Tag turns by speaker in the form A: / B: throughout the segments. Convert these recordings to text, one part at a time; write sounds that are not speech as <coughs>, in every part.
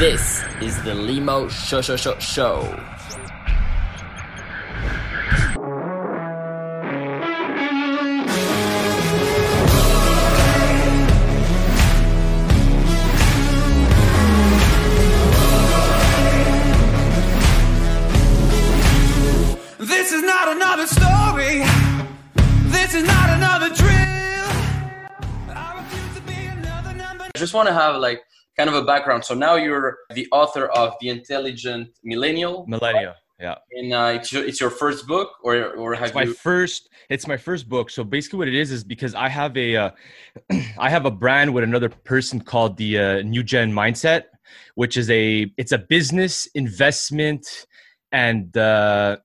A: This is the Limo Show Show Show Show.
B: This is not another story. This is not another drill. I refuse to be another number.
C: I just want to have like kind of a background. So now you're the author of The Intelligent Millennial,
D: Millennial. Yeah.
C: and uh, it's, your, it's your first book, or or have
D: It's my
C: you?
D: first it's my first book. So basically what it is is because I have a uh, <clears throat> I have a brand with another person called the uh, New Gen Mindset, which is a it's a business investment and uh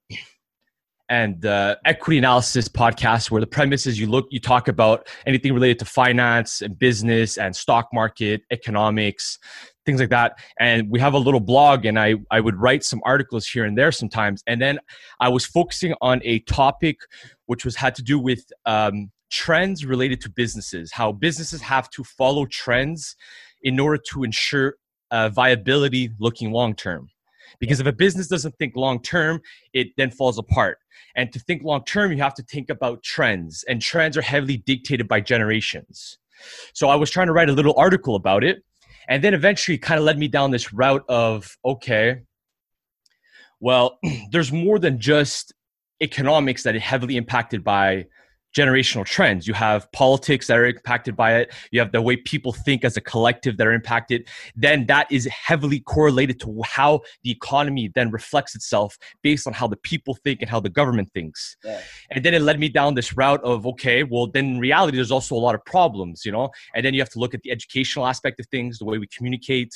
D: and uh, equity analysis podcast where the premise is you look you talk about anything related to finance and business and stock market economics things like that. And we have a little blog and i i would write some articles here and there sometimes. And then i was focusing on a topic which was had to do with um, trends related to businesses how businesses have to follow trends in order to ensure uh, viability looking long term because if a business doesn't think long term it then falls apart. And to think long term you have to think about trends and trends are heavily dictated by generations. So i was trying to write a little article about it and then eventually kind of led me down this route of okay well <clears throat> there's more than just economics that is heavily impacted by generational trends. You have politics that are impacted by it. You have the way people think as a collective that are impacted. Then that is heavily correlated to how the economy then reflects itself based on how the people think and how the government thinks.
C: Yeah.
D: and then it led me down this route of okay well then in reality there's also a lot of problems you know? And then you have to look at the educational aspect of things the way we communicate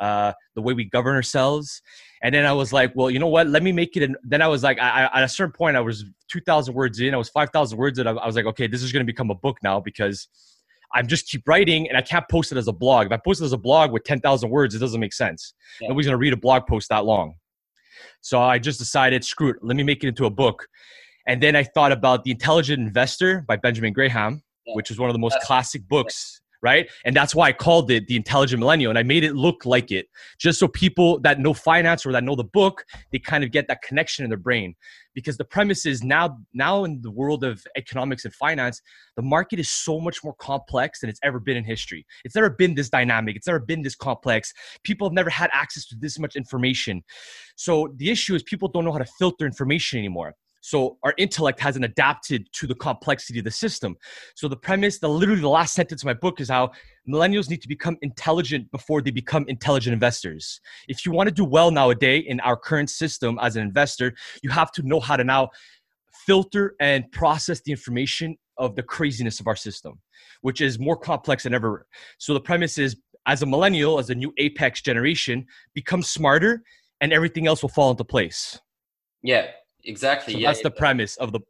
D: uh, the way we govern ourselves. And then i was like well you know what? Let me make it an, then i was like I, I, at a certain point i was 2000 words in i was 5000 words in I, I was like okay this is going to become a book now because i'm just keep writing and i can't post it as a blog. If i post it as a blog with 10000 words it doesn't make sense.
C: Yeah.
D: nobody's going to read a blog post that long. So i just decided screw it let me make it into a book. And then i thought about the intelligent investor by benjamin graham
C: Yeah.
D: which is one of the most
C: That's-
D: classic books right? And that's why i called it the intelligent millennial and i made it look like it just so people that know finance or that know the book they kind of get that connection in their brain. Because the premise is now now in the world of economics and finance the market is so much more complex than it's ever been in history. It's never been this dynamic. It's never been this complex. People have never had access to this much information. So the issue is people don't know how to filter information anymore so our intellect hasn't adapted to the complexity of the system. So the premise the literally the last sentence of my book is how millennials need to become intelligent before they become intelligent investors. If you want to do well nowadays in our current system as an investor you have to know how to now filter and process the information of the craziness of our system which is more complex than ever. So the premise is as a millennial as a new apex generation become smarter and everything else will fall into place.
C: Yeah, exactly.
D: so
C: yeah,
D: that's the premise of the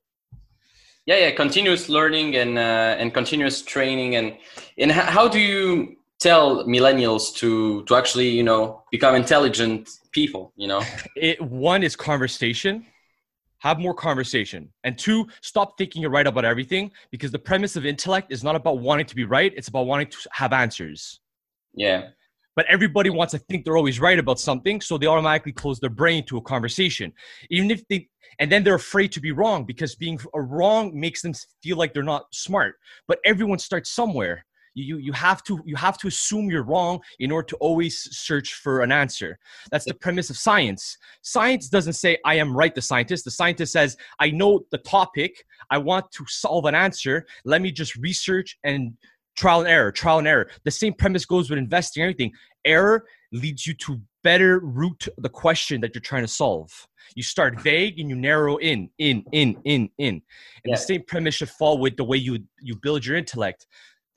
C: yeah, yeah. Continuous learning and uh, and continuous training and and how do you tell millennials to to actually you know become intelligent people? You know. <laughs>
D: it one is conversation have more conversation and two stop thinking you're right about everything because the premise of intellect is not about wanting to be right it's about wanting to have answers
C: Yeah.
D: But everybody wants to think they're always right about something so they automatically close their brain to a conversation. Even if they and then they're afraid to be wrong because being wrong makes them feel like they're not smart. But everyone starts somewhere. You, you have to you have to assume you're wrong in order to always search for an answer. That's the premise of science. Science doesn't say i am right the scientist. The scientist says i know the topic. I want to solve an answer. Let me just research and trial and error trial and error. The same premise goes with investing everything error leads you to better root the question that you're trying to solve. You start <laughs> vague and you narrow in in in in in. And
C: Yeah.
D: the same premise should fall with the way you you build your intellect.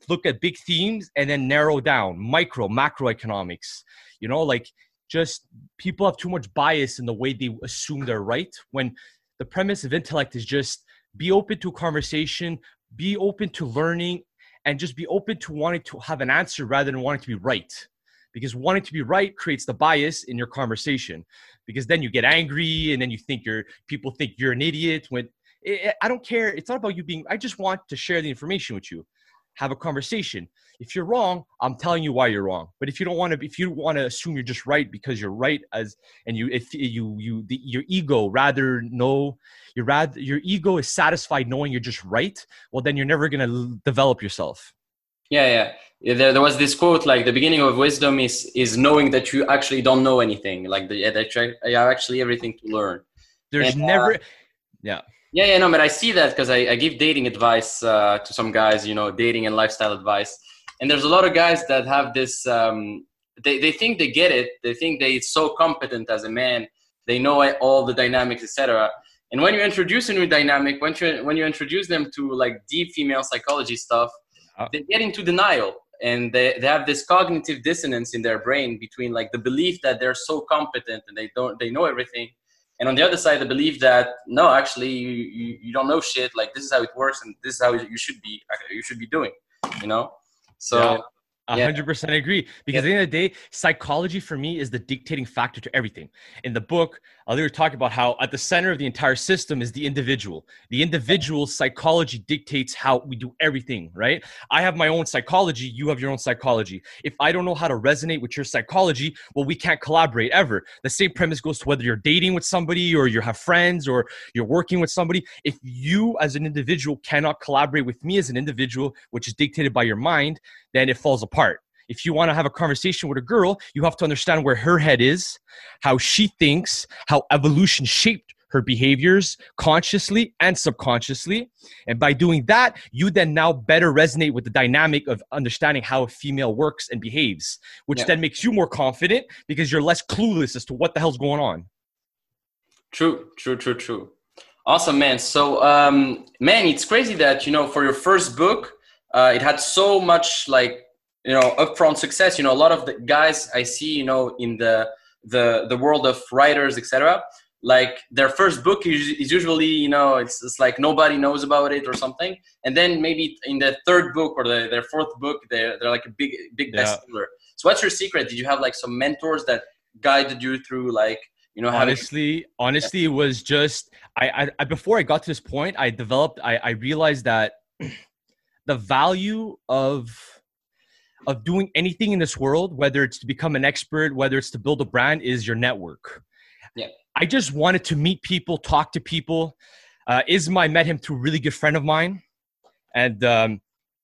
D: Look at big themes and then narrow down. Micro macroeconomics. You know like just people have too much bias in the way they assume they're right when the premise of intellect is just be open to conversation be open to learning and just be open to wanting to have an answer rather than wanting to be right because wanting to be right creates the bias in your conversation because then you get angry and then you think you're people think you're an idiot when i don't care it's not about you being i just want to share the information with you have a conversation. If you're wrong, I'm telling you why you're wrong. But if you don't want to, if you want to assume you're just right because you're right, as and you, if you, you, the, your ego rather know, your rather your ego is satisfied knowing you're just right. Well, then you're never gonna l- develop yourself.
C: Yeah, yeah. There, there was this quote like the beginning of wisdom is is knowing that you actually don't know anything, like the, that you have actually everything to learn.
D: There's
C: And, uh,
D: never, yeah.
C: Yeah, yeah, no, but I see that because I, I give dating advice uh, to some guys, you know, dating and lifestyle advice. And there's a lot of guys that have this, um, they, they think they get it. They think they're so competent as a man. They know all the dynamics, etc. And when you introduce a new dynamic, when you, when you introduce them to like deep female psychology stuff,
D: Uh.
C: Uh, they get into denial. And they, they have this cognitive dissonance in their brain between like the belief that they're so competent and they don't, they know everything and on the other side the belief that no actually you, you, you don't know shit like this is how it works and this is how you should be uh, you should be doing you know so
D: Yeah. A
C: Yeah.
D: hundred percent agree. Because at the end of the day, psychology for me is the dictating factor to everything. In the book, uh, they were talking about how at the center of the entire system is the individual. The individual psychology dictates how we do everything, right? I have my own psychology, you have your own psychology. If I don't know how to resonate with your psychology, well, we can't collaborate ever. The same premise goes to whether you're dating with somebody or you have friends or you're working with somebody. If you as an individual cannot collaborate with me as an individual, which is dictated by your mind, then it falls apart. If you want to have a conversation with a girl, you have to understand where her head is, how she thinks, how evolution shaped her behaviors consciously and subconsciously. And by doing that, you then now better resonate with the dynamic of understanding how a female works and behaves, which
C: Yeah.
D: then makes you more confident because you're less clueless as to what the hell's going on.
C: true true true true awesome man so um man it's crazy that you know for your first book uh, it had so much like you know upfront success. You know a lot of the guys i see you know in the the the world of writers etc like their first book is, is usually you know it's, it's like nobody knows about it or something. And then maybe in the third book or the, their fourth book they're, they're like a big big
D: Yeah.
C: bestseller. So what's your secret? Did you have like some mentors that guided you through like you know having
D: honestly honestly it was just I, I I before i got to this point i developed i i realized that <clears throat> the value of of doing anything in this world whether it's to become an expert whether it's to build a brand is your network.
C: Yeah.
D: i just wanted to meet people talk to people. Uh, isma i met him through a really good friend of mine. And um,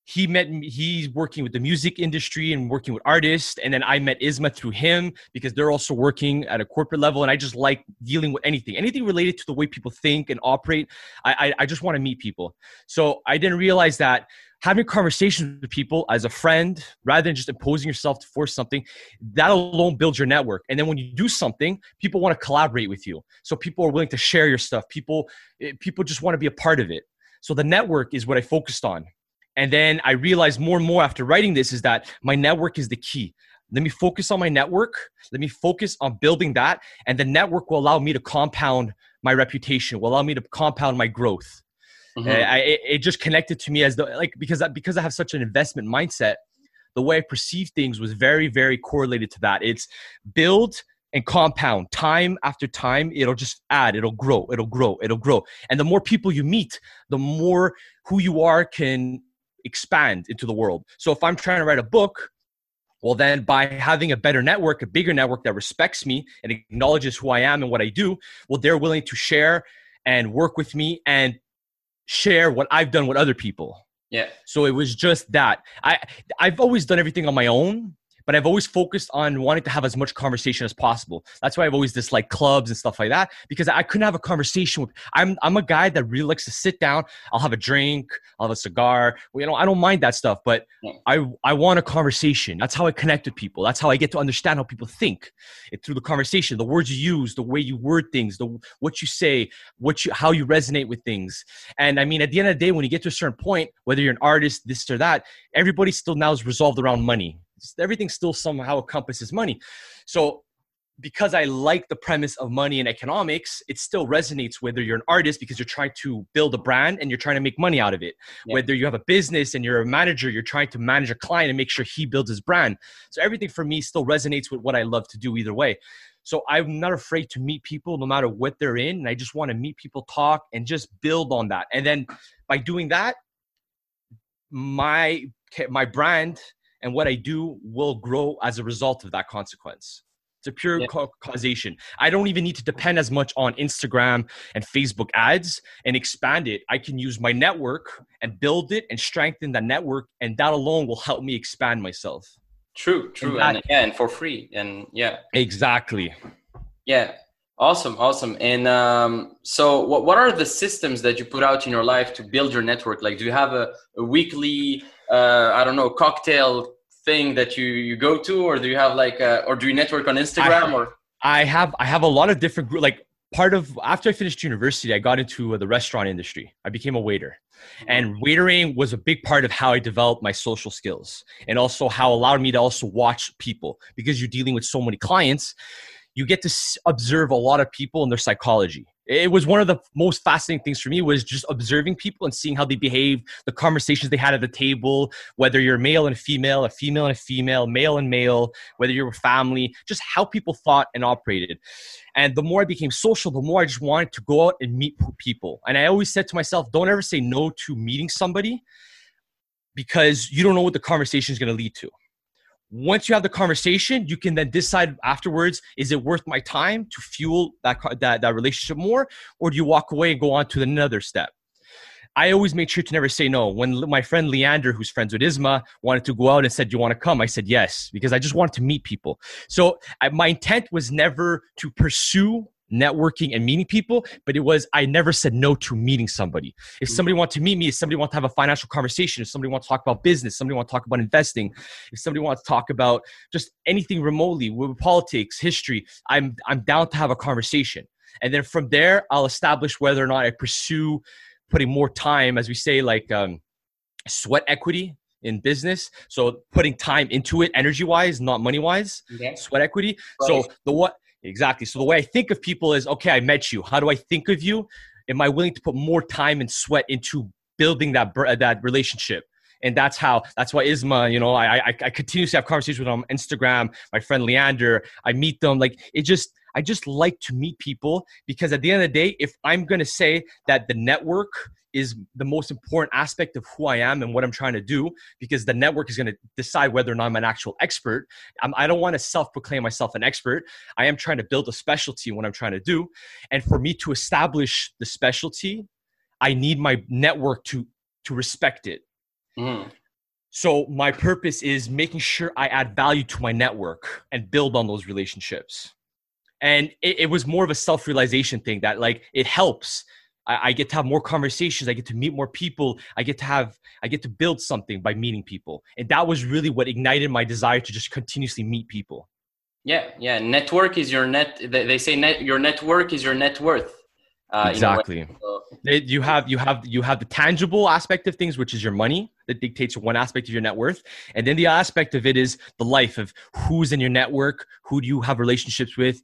D: he met me he's working with the music industry and working with artists and then i met isma through him because they're also working at a corporate level and i just like dealing with anything anything related to the way people think and operate. I i, I just want to meet people. So i didn't realize that having conversations with people as a friend rather than just imposing yourself to force something that alone builds your network. And then when you do something people want to collaborate with you. So people are willing to share your stuff. People eh, people just want to be a part of it. So the network is what i focused on and then I realized more and more after writing this is that my network is the key. Let me focus on my network. Let me focus on building that. And the network will allow me to compound my reputation, will allow me to compound my growth.
C: Mhm.
D: Uh, I, it, it just connected to me as the like because I, because I have such an investment mindset. The way I perceive things was very very correlated to that. It's build and compound time after time. It'll just add. It'll grow. It'll grow. It'll grow. And the more people you meet, the more who you are can expand into the world. So if I'm trying to write a book, well, then by having a better network, a bigger network that respects me and acknowledges who I am and what I do, well, they're willing to share and work with me and share what I've done with other people.
C: yeah
D: So it was just that. I I've always done everything on my own, but I've always focused on wanting to have as much conversation as possible. That's why I've always disliked clubs and stuff like that because I couldn't have a conversation with. I'm I'm a guy that really likes to sit down. I'll have a drink. I'll have a cigar. Well, you know, I don't mind that stuff, but
C: Yeah.
D: I I want a conversation. That's how I connect with people. That's how I get to understand how people think. It through the conversation, the words you use, the way you word things, the what you say, what you how you resonate with things. And I mean, at the end of the day, when you get to a certain point, whether you're an artist, this or that, everybody still now is resolved around money. Everything still somehow encompasses money. So because I like the premise of money and economics, it still resonates whether you're an artist because you're trying to build a brand and you're trying to make money out of it.
C: Yeah.
D: Whether you have a business and you're a manager, you're trying to manage a client and make sure he builds his brand. So everything for me still resonates with what I love to do either way. So I'm not afraid to meet people no matter what they're in. And I just want to meet people, talk, and just build on that. And then by doing that, my my brand and what I do will grow as a result of that consequence. It's a pure
C: Yeah.
D: ca- causation. I don't even need to depend as much on Instagram and Facebook ads and expand it. I can use my network and build it and strengthen that network, and that alone will help me expand myself.
C: True, true,
D: that-
C: and, yeah, and for free, and yeah,
D: Exactly.
C: yeah, awesome, awesome. And um, so, what what are the systems that you put out in your life to build your network? Like, do you have a, a weekly, uh, I don't know, cocktail thing that you you go to, or do you have like, a, or do you network on Instagram, or
D: I have I have a lot of different group like part of after I finished university, I got into uh, the restaurant industry. I became a waiter. And waitering was a big part of how I developed my social skills and also how allowed me to also watch people because you're dealing with so many clients. You get to observe a lot of people and their psychology. It was one of the most fascinating things for me was just observing people and seeing how they behave, the conversations they had at the table, whether you're male and female, a female and a female, male and male, whether you're a family, just how people thought and operated. And the more I became social, the more I just wanted to go out and meet people. And I always said to myself, don't ever say no to meeting somebody because you don't know what the conversation is going to lead to. Once you have the conversation, you can then decide afterwards: is it worth my time to fuel that that that relationship more, or do you walk away and go on to another step? I always make sure to never say no. When my friend Leander, who's friends with Isma, wanted to go out and said, "Do you want to come?" I said yes because I just wanted to meet people. So I, my intent was never to pursue networking and meeting people, but it was I never said no to meeting somebody. If somebody wants to meet me, if somebody wants to have a financial conversation, if somebody wants to talk about business, somebody wants to talk about investing, if somebody wants to talk about just anything remotely with politics, history, I'm I'm down to have a conversation. And then from there, I'll establish whether or not I pursue putting more time, as we say, like um, sweat equity in business. So putting time into it, energy wise, not money wise
C: yeah.
D: sweat equity.
C: Right.
D: So the what exactly? So the way I think of people is okay. I met you. How do I think of you? Am I willing to put more time and sweat into building that that relationship? And that's how. That's why Isma. You know, I I, I continuously have conversations with them on Instagram. My friend Leander. I meet them. Like it just. I just like to meet people because at the end of the day, if I'm gonna say that the network is the most important aspect of who I am and what I'm trying to do, because the network is gonna decide whether or not I'm an actual expert. I'm, I don't want to self-proclaim myself an expert. I am trying to build a specialty in what I'm trying to do, and for me to establish the specialty, I need my network to to respect it.
C: Mhm.
D: So my purpose is making sure I add value to my network and build on those relationships. And it, it was more of a self-realization thing that like it helps. I, I get to have more conversations. I get to meet more people. I get to have I get to build something by meeting people. And that was really what ignited my desire to just continuously meet people.
C: Yeah, yeah. Network is your net. They say net. Your network is your net worth. Uh, in a way.
D: exactly.
C: So,
D: you have you have you have the tangible aspect of things which is your money that dictates one aspect of your net worth and then the aspect of it is the life of who's in your network who do you have relationships with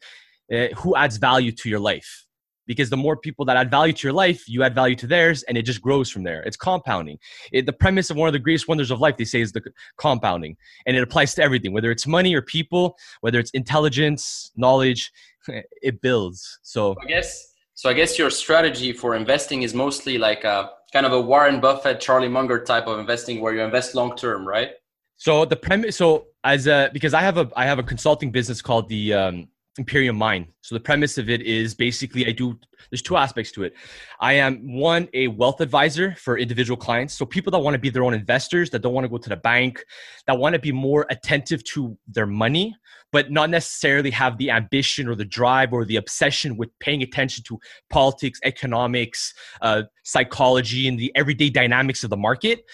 D: uh, who adds value to your life because the more people that add value to your life you add value to theirs and it just grows from there it's compounding it, the premise of one of the greatest wonders of life they say is the compounding and it applies to everything whether it's money or people whether it's intelligence knowledge <laughs> it builds so
C: I guess so. I guess your strategy for investing is mostly like a kind of a Warren Buffett, Charlie Munger type of investing, where you invest long term, right?
D: So the premise, so as a because I have a I have a consulting business called the um, Imperium Mind. So the premise of it is basically I do there's two aspects to it. I am one a wealth advisor for individual clients, so people that want to be their own investors, that don't want to go to the bank, that want to be more attentive to their money, but not necessarily have the ambition or the drive or the obsession with paying attention to politics, economics, uh, psychology, and the everyday dynamics of the market.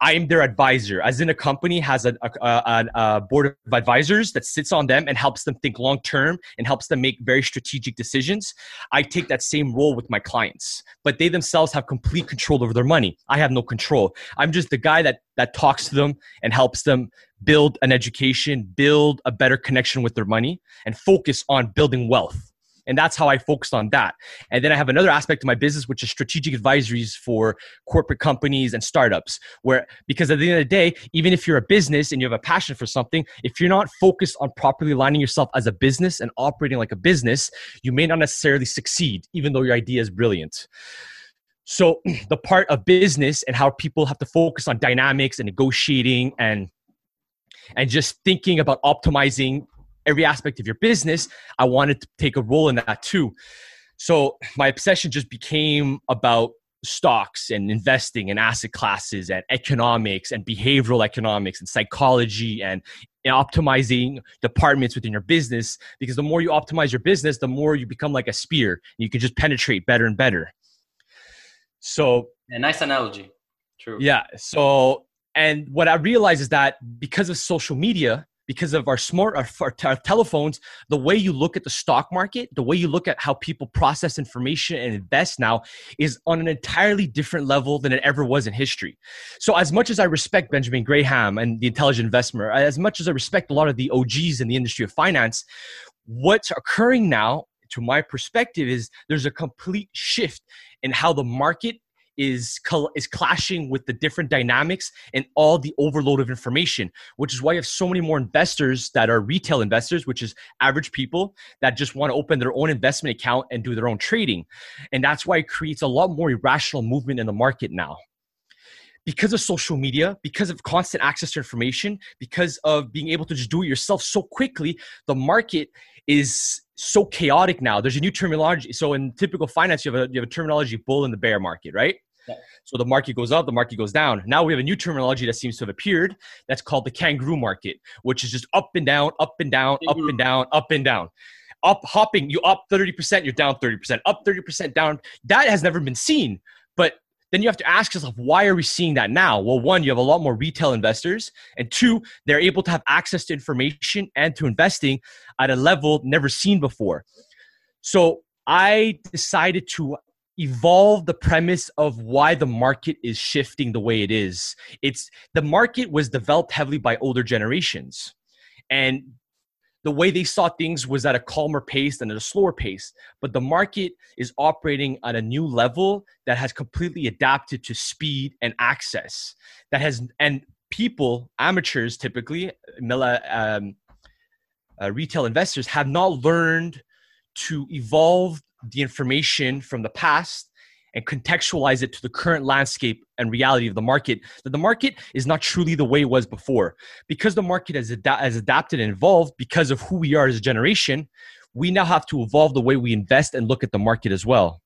D: I am their advisor, as in a company has a, a, a, a board of advisors that sits on them and helps them think long term and helps them make very strategic decisions. I take that same role with my clients, but they themselves have complete control over their money. I have no control. I'm just the guy that that talks to them and helps them build an education, build a better connection with their money, and focus on building wealth. And that's how I focused on that. And then I have another aspect of my business, which is strategic advisories for corporate companies and startups. Where, because at the end of the day, even if you're a business and you have a passion for something, if you're not focused on properly aligning yourself as a business and operating like a business, you may not necessarily succeed, even though your idea is brilliant. So <clears throat> the part of business and how people have to focus on dynamics and negotiating and and just thinking about optimizing every aspect of your business, I wanted to take a role in that too. So my obsession just became about stocks and investing and asset classes and economics and behavioral economics and psychology and optimizing departments within your business. Because the more you optimize your business the more you become like a spear and you can just penetrate better and better. So
C: a nice analogy. True.
D: Yeah so and what i realized is that because of social media because of our smart our, our, telephones the way you look at the stock market the way you look at how people process information and invest now is on an entirely different level than it ever was in history. So as much as i respect benjamin graham and the intelligent investor as much as i respect a lot of the og's in the industry of finance what's occurring now to my perspective is there's a complete shift in how the market is is clashing with the different dynamics and all the overload of information which is why you have so many more investors that are retail investors which is average people that just want to open their own investment account and do their own trading and that's why it creates a lot more irrational movement in the market now because of social media, because of constant access to information, because of being able to just do it yourself so quickly, the market is so chaotic now. There's a new terminology. So in typical finance, you have a you have a terminology bull in the bear market, right? Yeah. So the market goes up, the market goes down. Now we have a new terminology that seems to have appeared. That's called the kangaroo market, which is just up and down, up and down, up mm-hmm. and down, up and down. Up hopping, you up 30%, you're down 30%, up 30%, down. That has never been seen. But then you have to ask yourself, why are we seeing that now? Well, one, you have a lot more retail investors, and two, they're able to have access to information and to investing at a level never seen before. So I decided to evolve the premise of why the market is shifting the way it is. It's the market was developed heavily by older generations. And the way they saw things was at a calmer pace than at a slower pace. But the market is operating at a new level that has completely adapted to speed and access. That has and people, amateurs typically, um, uh, retail investors have not learned to evolve the information from the past and contextualize it to the current landscape and reality of the market that the market is not truly the way it was before. Because the market has, ad- has adapted and evolved because of who we are as a generation we now have to evolve the way we invest and look at the market as well.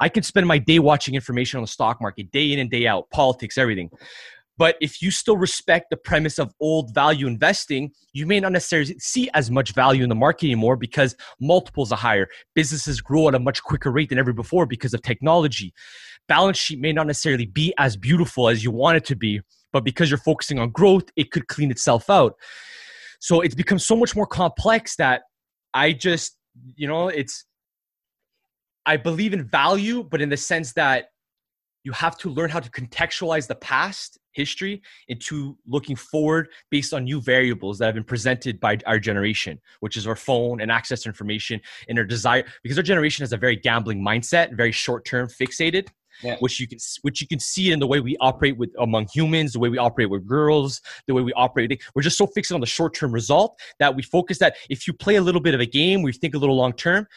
D: I can spend my day watching information on the stock market day in and day out politics everything but if you still respect the premise of old value investing, you may not necessarily see as much value in the market anymore because multiples are higher. Businesses grow at a much quicker rate than ever before because of technology. Balance sheet may not necessarily be as beautiful as you want it to be, but because you're focusing on growth, it could clean itself out. So it's become so much more complex that I just, you know, it's, I believe in value, but in the sense that you have to learn how to contextualize the past history into looking forward based on new variables that have been presented by our generation, which is our phone and access to information and our desire. Because our generation has a very gambling mindset, very short term fixated. Yeah. which you can which you can see in the way we operate with among humans, the way we operate with girls, the way we operate. We're just so fixed on the short term result that we focus that if you play a little bit of a game, we think a little long term.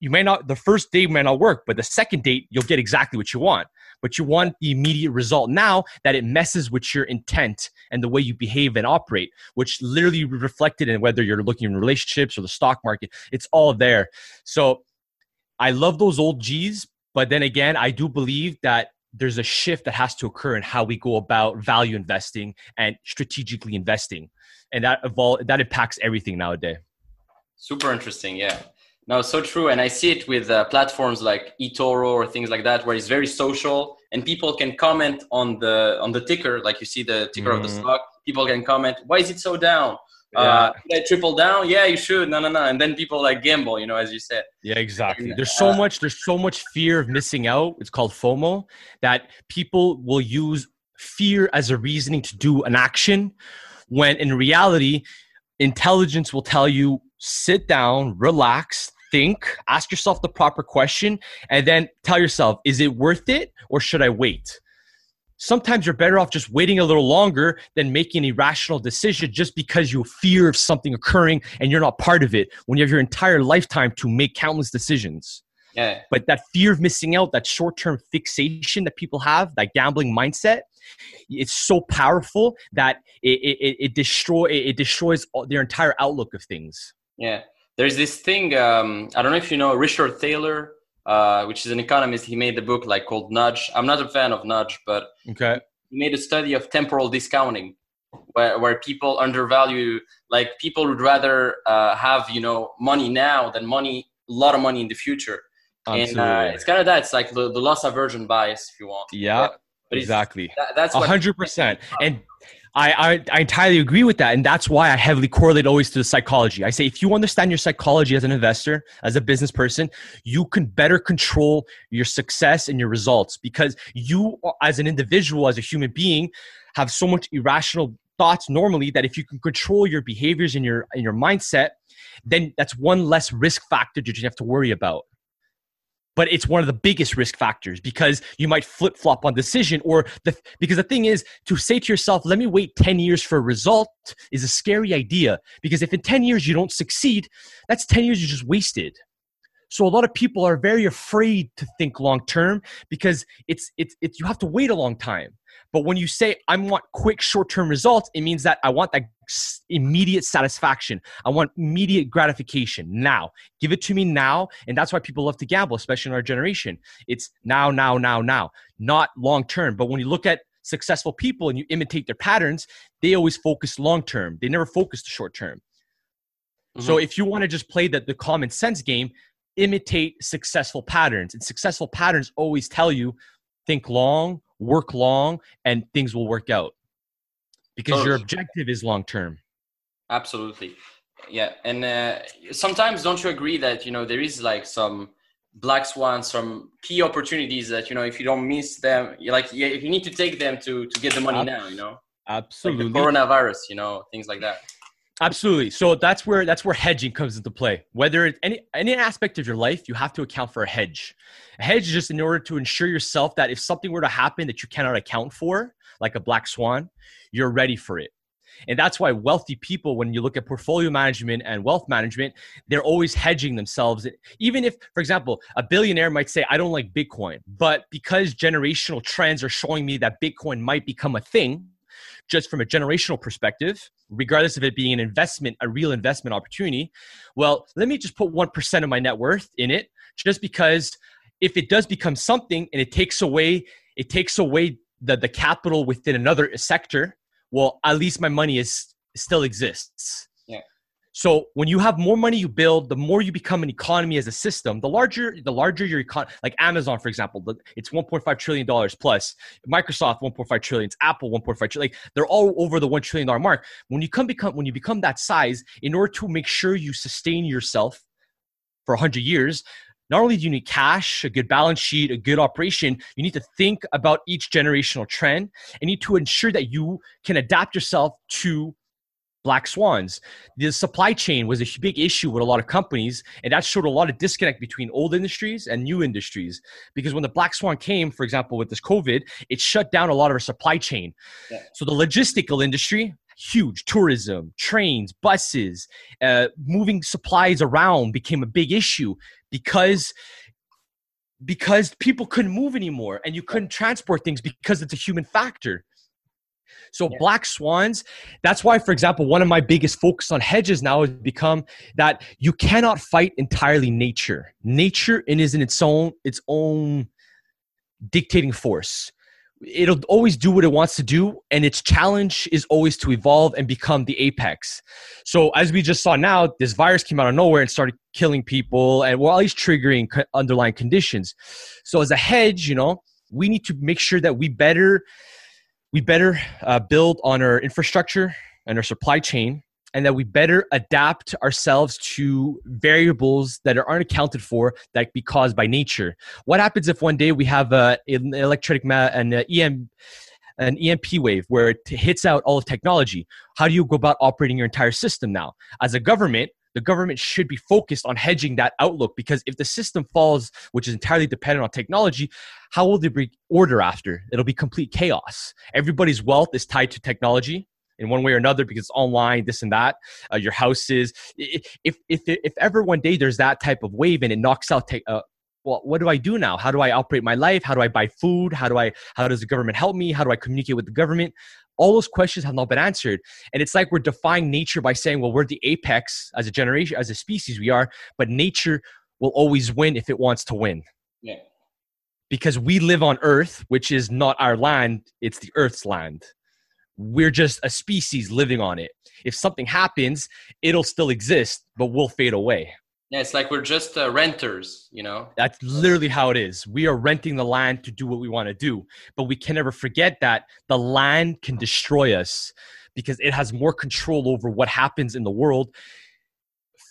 D: You may not the first date may not work, but the second date you'll get exactly what you want but you want the immediate result now that it messes with your intent and the way you behave and operate, which literally reflected in whether you're looking in relationships or the stock market. It's all there. So I love those old G's, but then again, I do believe that there's a shift that has to occur in how we go about value investing and strategically investing. And that evolve that impacts everything nowadays.
C: Super interesting, yeah. No, so true, and I see it with uh, platforms like eToro or things like that, where it's very social, and people can comment on the on the ticker, like you see the ticker mm. of the mm-hmm. stock. People can comment, "Why is it so down? Uh, yeah. Uh, should I triple down? Yeah, you should. No, no, no." And then people like gamble, you know, as you said.
D: Yeah, exactly. And, there's so uh, much. There's so much fear of missing out. It's called FOMO. That people will use fear as a reasoning to do an action, when in reality, intelligence will tell you sit down, relax, think, ask yourself the proper question, and then tell yourself, is it worth it or should I wait? Sometimes you're better off just waiting a little longer than making an irrational decision just because you fear of something occurring and you're not part of it when you have your entire lifetime to make countless decisions.
C: Yeah.
D: But that fear of missing out, that short term fixation that people have, that gambling mindset, it's so powerful that it, it, it destroy it destroys their entire outlook of things.
C: Yeah, there's this thing. Um, I don't know if you know Richard Thaler, uh, which is an economist. He made the book like called Nudge. I'm not a fan of Nudge, but
D: okay,
C: he made a study of temporal discounting, where where people undervalue. Like people would rather uh, have you know money now than money, a lot of money in the future.
D: Absolutely.
C: And uh, it's kind of that. It's like the, the loss aversion bias, if you want.
D: Yeah. Exactly.
C: That, that's
D: hundred percent. <laughs> And I, I, entirely agree with that. And that's why I heavily correlate always to the psychology. I say if you understand your psychology as an investor, as a business person, you can better control your success and your results because you, as an individual, as a human being, have so much irrational thoughts normally that if you can control your behaviors and your and your mindset, then that's one less risk factor that you have to worry about but it's one of the biggest risk factors because you might flip flop on decision or the because the thing is to say to yourself let me wait 10 years for a result is a scary idea because if in 10 years you don't succeed that's 10 years you just wasted so a lot of people are very afraid to think long term because it's it's it's you have to wait a long time but when you say I want quick short term results, it means that I want that immediate satisfaction. I want immediate gratification now. Give it to me now. And that's why people love to gamble, especially in our generation. It's now, now, now, now, not long term. But when you look at successful people and you imitate their patterns, they always focus long term. They never focus the short term. Mm-hmm. So if you want to just play the, the common sense game, imitate successful patterns. And successful patterns always tell you think long, work long, and things will work out because totally. your objective is long term.
C: Absolutely. Yeah. And uh, sometimes don't you agree that, you know, there is like some black swans, some key opportunities that, you know, if you don't miss them, you like, yeah, you need to take them to, to get the money now, you know?
D: Absolutely.
C: Like coronavirus, you know, things like that.
D: Absolutely. So that's where that's where hedging comes into play. Whether it's any any aspect of your life, you have to account for a hedge. A hedge is just in order to ensure yourself that if something were to happen that you cannot account for, like a black swan, you're ready for it. And that's why wealthy people, when you look at portfolio management and wealth management, they're always hedging themselves. Even if, for example, a billionaire might say, I don't like Bitcoin, but because generational trends are showing me that Bitcoin might become a thing, just from a generational perspective, regardless of it being an investment, a real investment opportunity, well, let me just put 1% of my net worth in it just because if it does become something and it takes away it takes away the, the capital within another sector, well, at least my money is still exists. So when you have more money you build, the more you become an economy as a system. The larger, the larger your econ, like Amazon, for example, it's 1.5 trillion dollars plus. Microsoft 1.5 trillion, Apple 1.5 trillion. Like they're all over the one trillion dollar mark. When you come become when you become that size, in order to make sure you sustain yourself for 100 years, not only do you need cash, a good balance sheet, a good operation, you need to think about each generational trend and need to ensure that you can adapt yourself to black swans. The supply chain was a big issue with a lot of companies, and that showed a lot of disconnect between old industries and new industries. Because when the black swan came, for example, with this COVID, it shut down a lot of our supply chain. Yeah. So the logistical industry, huge tourism, trains, buses, uh, moving supplies around became a big issue because because people couldn't move anymore and you couldn't transport things because it's a human factor so yeah. black swans, that's why, for example, one of my biggest focus on hedges now has become that you cannot fight entirely nature. Nature is in its own its own dictating force. It'll always do what it wants to do, and its challenge is always to evolve and become the apex. So, as we just saw now, this virus came out of nowhere and started killing people, and well, at least triggering underlying conditions. So, as a hedge, you know, we need to make sure that we better we better uh, build on our infrastructure and our supply chain and that we better adapt ourselves to variables that aren't accounted for that be caused by nature what happens if one day we have uh, an electric ma- an uh, em an EMP wave where it hits out all of technology. How do you go about operating your entire system now? As a government, the government should be focused on hedging that outlook because if the system falls, which is entirely dependent on technology, how will there be order after? It'll be complete chaos. Everybody's wealth is tied to technology in one way or another because it's online, this and that. Uh, your houses. If, if if ever one day there's that type of wave and it knocks out te- uh, well, what do I do now? How do I operate my life? How do I buy food? How do I how does the government help me? How do I communicate with the government? All those questions have not been answered. And it's like we're defying nature by saying, well, we're the apex as a generation, as a species, we are, but nature will always win if it wants to win.
C: Yeah.
D: Because we live on Earth, which is not our land, it's the Earth's land. We're just a species living on it. If something happens, it'll still exist, but we'll fade away.
C: Yeah, it's like we're just uh, renters, you know.
D: That's literally how it is. We are renting the land to do what we want to do, but we can never forget that the land can destroy us because it has more control over what happens in the world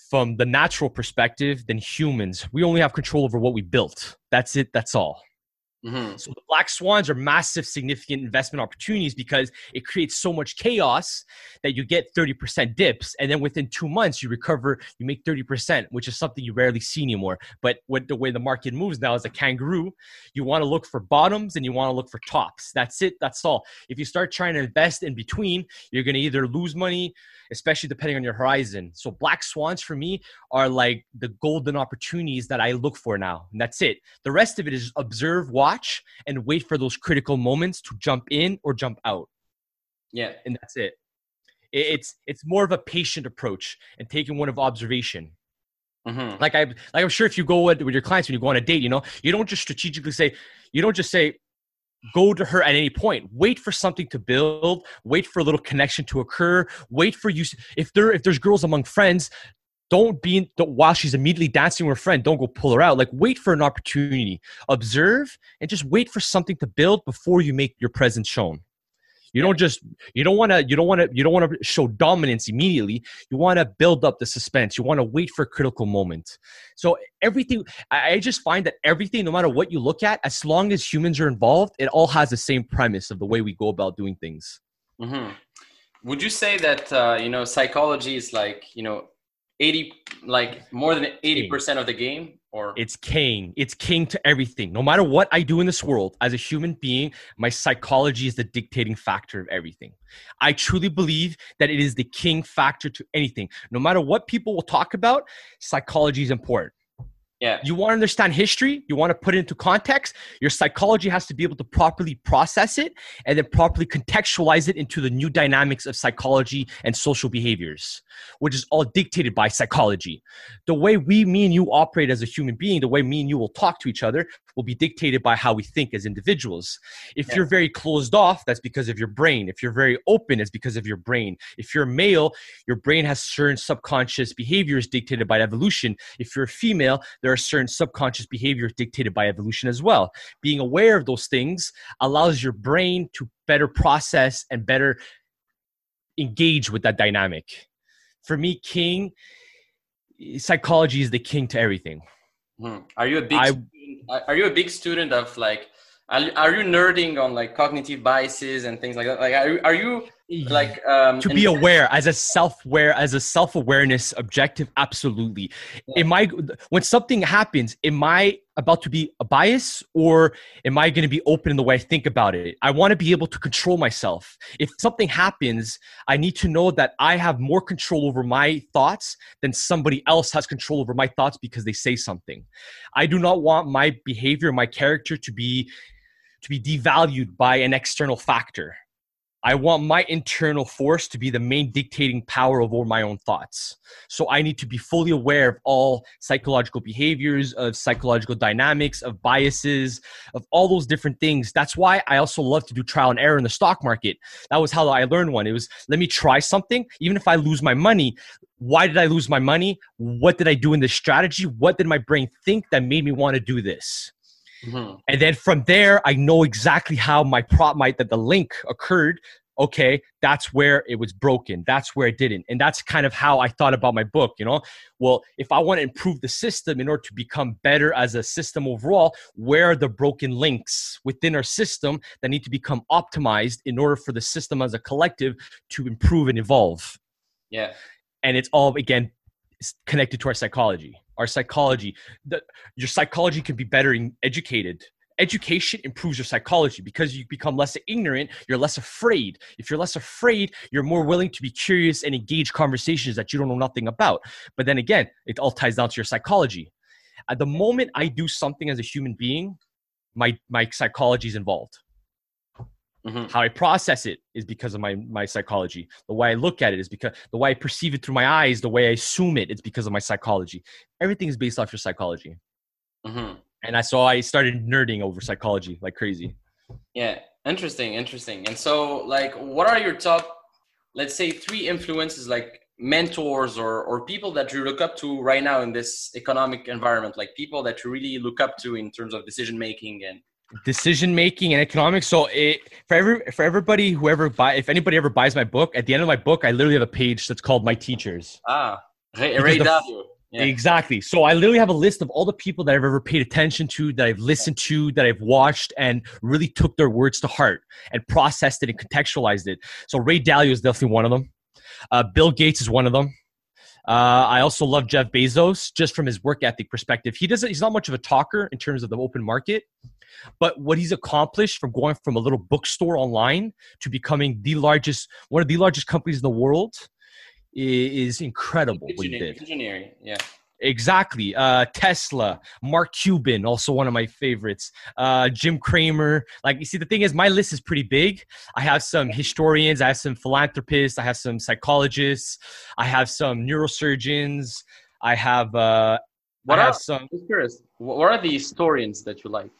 D: from the natural perspective than humans. We only have control over what we built. That's it. That's all.
C: Hmm
D: So the black swans are massive, significant investment opportunities because it creates so much chaos that you get 30% dips, and then within two months you recover, you make 30%, which is something you rarely see anymore. But the way the market moves now as a kangaroo, you want to look for bottoms and you want to look for tops. That's it. That's all. If you start trying to invest in between, you're going to either lose money, especially depending on your horizon. So black swans for me are like the golden opportunities that I look for now, and that's it. The rest of it is observe, watch, and wait for those critical moments to jump in or jump out,
C: Yeah.
D: and that's it. It- It's it's more of a patient approach and taking one of observation.
C: hmm
D: Like I like I'm sure if you go with, with your clients when you go on a date, you know, you don't just strategically say, you don't just say, go to her at any point. Wait for something to build. Wait for a little connection to occur. Wait for you. If there if there's girls among friends, don't be in, don't, while she's immediately dancing with her friend. Don't go pull her out. Like wait for an opportunity. Observe and just wait for something to build before you make your presence shown. You don't just you don't want to you don't want to you don't want to show dominance immediately. You want to build up the suspense. You want to wait for a critical moment. So everything I just find that everything, no matter what you look at, as long as humans are involved, it all has the same premise of the way we go about doing things.
C: hmm Would you say that uh, you know psychology is like you know eighty, like more than eighty percent of the game, or
D: It's king. It's king to everything. No matter what I do in this world, as a human being, my psychology is the dictating factor of everything. I truly believe that it is the king factor to anything. No matter what people will talk about, psychology is important.
C: Yeah,
D: You want to understand history, you want to put it into context, your psychology has to be able to properly process it and then properly contextualize it into the new dynamics of psychology and social behaviors, which is all dictated by psychology. The way we, me and you operate as a human being, the way me and you will talk to each other will be dictated by how we think as individuals. If
C: Yeah.
D: you're very closed off, that's because of your brain. If you're very open, it's because of your brain. If you're male, your brain has certain subconscious behaviors dictated by evolution. If you're a female, there are certain subconscious behaviors dictated by evolution as well. Being aware of those things allows your brain to better process and better engage with that dynamic. For me, king psychology is the king to everything.
C: Mhm. Are you a big
D: I-
C: student, are you a big student of like are, are you nerding on like cognitive biases and things like that? Like are, you- are you like um
D: to be
C: and-
D: aware as a self-aware as a self-awareness objective absolutely. Am i when something happens am i about to be a bias or am i going to be open in the way i think about it? I want to be able to control myself. If something happens i need to know that i have more control over my thoughts than somebody else has control over my thoughts because they say something. I do not want my behavior my character to be to be devalued by an external factor I want my internal force to be the main dictating power over my own thoughts. So I need to be fully aware of all psychological behaviors, of psychological dynamics, of biases, of all those different things. That's why I also love to do trial and error in the stock market. That was how I learned one. It was let me try something, even if I lose my money. Why did I lose my money? What did I do in this strategy? What did my brain think that made me want to do this?
C: Mhm.
D: and then from there i know exactly how my prop my that the link occurred. Okay that's where it was broken. That's where it didn't. And that's kind of how i thought about my book you know? Well if i want to improve the system in order to become better as a system overall where are the broken links within our system that need to become optimized in order for the system as a collective to improve and evolve?
C: Yeah.
D: And it's all again connected to our psychology. Our psychology the, your psychology can be better educated. Education improves your psychology because you become less ignorant you're less afraid. If you're less afraid you're more willing to be curious and engage conversations that you don't know nothing about. But then again it all ties down to your psychology. At the moment I do something as a human being, my my psychology is involved.
C: Mhm.
D: How I process it is because of my my psychology. The way I look at it is because the way I perceive it through my eyes, the way I assume it, it's because of my psychology. Everything is based off your psychology.
C: Mhm.
D: And I so I started nerding over psychology like crazy.
C: Yeah, interesting, interesting. And so, like, what are your top, let's say, three influences, like mentors or or people that you look up to right now in this economic environment, like people that you really look up to in terms of decision making and
D: decision making and economics. So it, for every for everybody who ever buy if anybody ever buys my book, at the end of my book, I literally have a page that's called My Teachers.
C: ah, Ray,
D: Because
C: Ray
D: the-
C: Dalio. Yeah.
D: Exactly. So I literally have a list of all the people that I've ever paid attention to, that I've listened to, that I've watched, and really took their words to heart and processed it and contextualized it. So Ray Dalio is definitely one of them. Uh, Bill Gates is one of them. Uh, I also love Jeff Bezos just from his work ethic perspective. He doesn't. He's not much of a talker in terms of the open market, but what he's accomplished from going from a little bookstore online to becoming the largest, one of the largest companies in the world, is incredible. What he did.
C: visionary, yeah.
D: Exactly. Uh, Tesla, Mark Cuban, also one of my favorites. Uh, Jim Cramer. Like, you see, the thing is, my list is pretty big. I have some historians, I have some philanthropists, I have some psychologists, I have some neurosurgeons, I have, uh,
C: What
D: I
C: are,
D: have some.
C: I'm curious, what what are the historians that you like?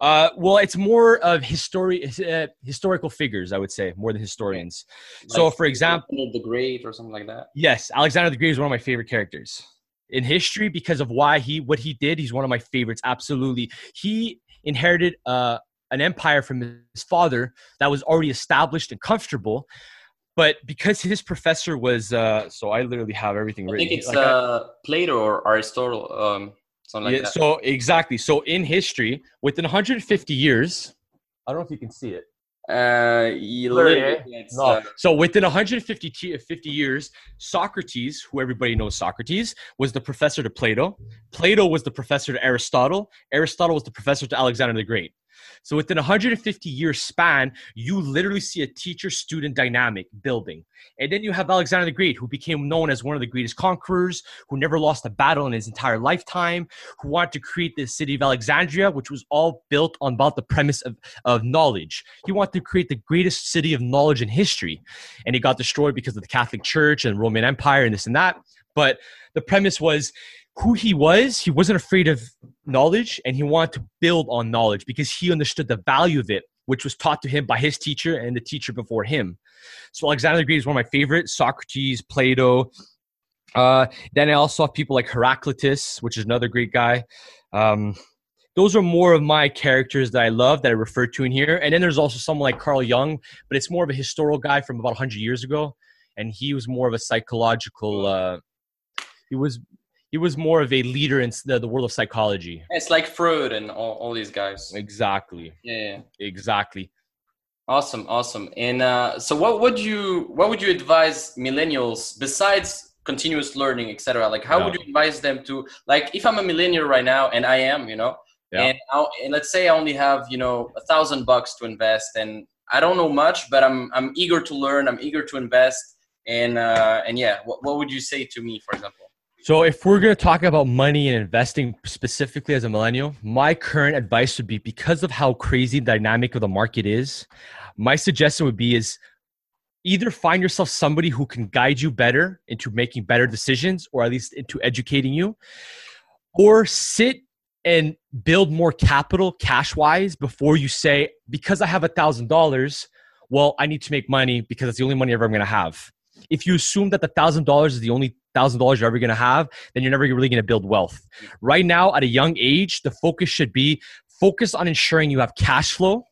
D: Uh, well, it's more of history, uh, historical figures, I would say, more than historians. so,
C: Like
D: for example,
C: Alexander the Great or something like that.
D: Yes, Alexander the Great is one of my favorite characters in history because of why he what he did. He's one of my favorites. Absolutely, he inherited uh, an empire from his father that was already established and comfortable. But because his professor was, uh, so I literally have everything
C: I
D: written.
C: think it's
D: Like,
C: uh, Plato or Aristotle, um, something like
D: yeah,
C: that.
D: so exactly. So in history, within 150 years, I don't know if you can see it.
C: Uh, you
D: Blurry, eh? No.
C: uh,
D: So within 150 t- 50 years, Socrates, who everybody knows Socrates, was the professor to Plato. Plato was the professor to Aristotle. Aristotle was the professor to Alexander the Great. So within a 150 year span, you literally see a teacher student dynamic building. And then you have Alexander the Great, who became known as one of the greatest conquerors, who never lost a battle in his entire lifetime, who wanted to create the city of Alexandria, which was all built on about the premise of, of knowledge. He wanted to create the greatest city of knowledge in history. And it got destroyed because of the Catholic Church and Roman Empire and this and that. But the premise was who he was, he wasn't afraid of knowledge and he wanted to build on knowledge because he understood the value of it, which was taught to him by his teacher and the teacher before him. So Alexander the Great is one of my favorites. Socrates, Plato. Uh, then I also have people like Heraclitus, which is another great guy. Um, those are more of my characters that I love that I refer to in here. And then there's also someone like Carl Jung, but it's more of a historical guy from about 100 years ago, and he was more of a psychological. Uh, he was he was more of a leader in the, the world of psychology.
C: it's like Freud and all, all these guys.
D: Exactly.
C: Yeah, yeah.
D: Exactly.
C: Awesome, awesome. And uh, so, what would you what would you advise millennials besides continuous learning, etc.? Like, how would you advise them to like? If I'm a millennial right now, and I am, you know,
D: Yeah.
C: and, I'll, and let's say I only have you know a thousand bucks to invest, and I don't know much, but I'm I'm eager to learn. I'm eager to invest, and uh, and yeah, what what would you say to me, for example?
D: So, if we're going to talk about money and investing specifically as a millennial, my current advice would be because of how crazy dynamic of the market is, my suggestion would be is either find yourself somebody who can guide you better into making better decisions or at least into educating you, or sit and build more capital cash wise before you say, because I have a thousand dollars, well, I need to make money because it's the only money ever I'm going to have. If you assume that the thousand dollars is the only thousand dollars you're ever going to have, then you're never really going to build wealth. Mm-hmm. Right now, at a young age, the focus should be focus on ensuring you have cash flow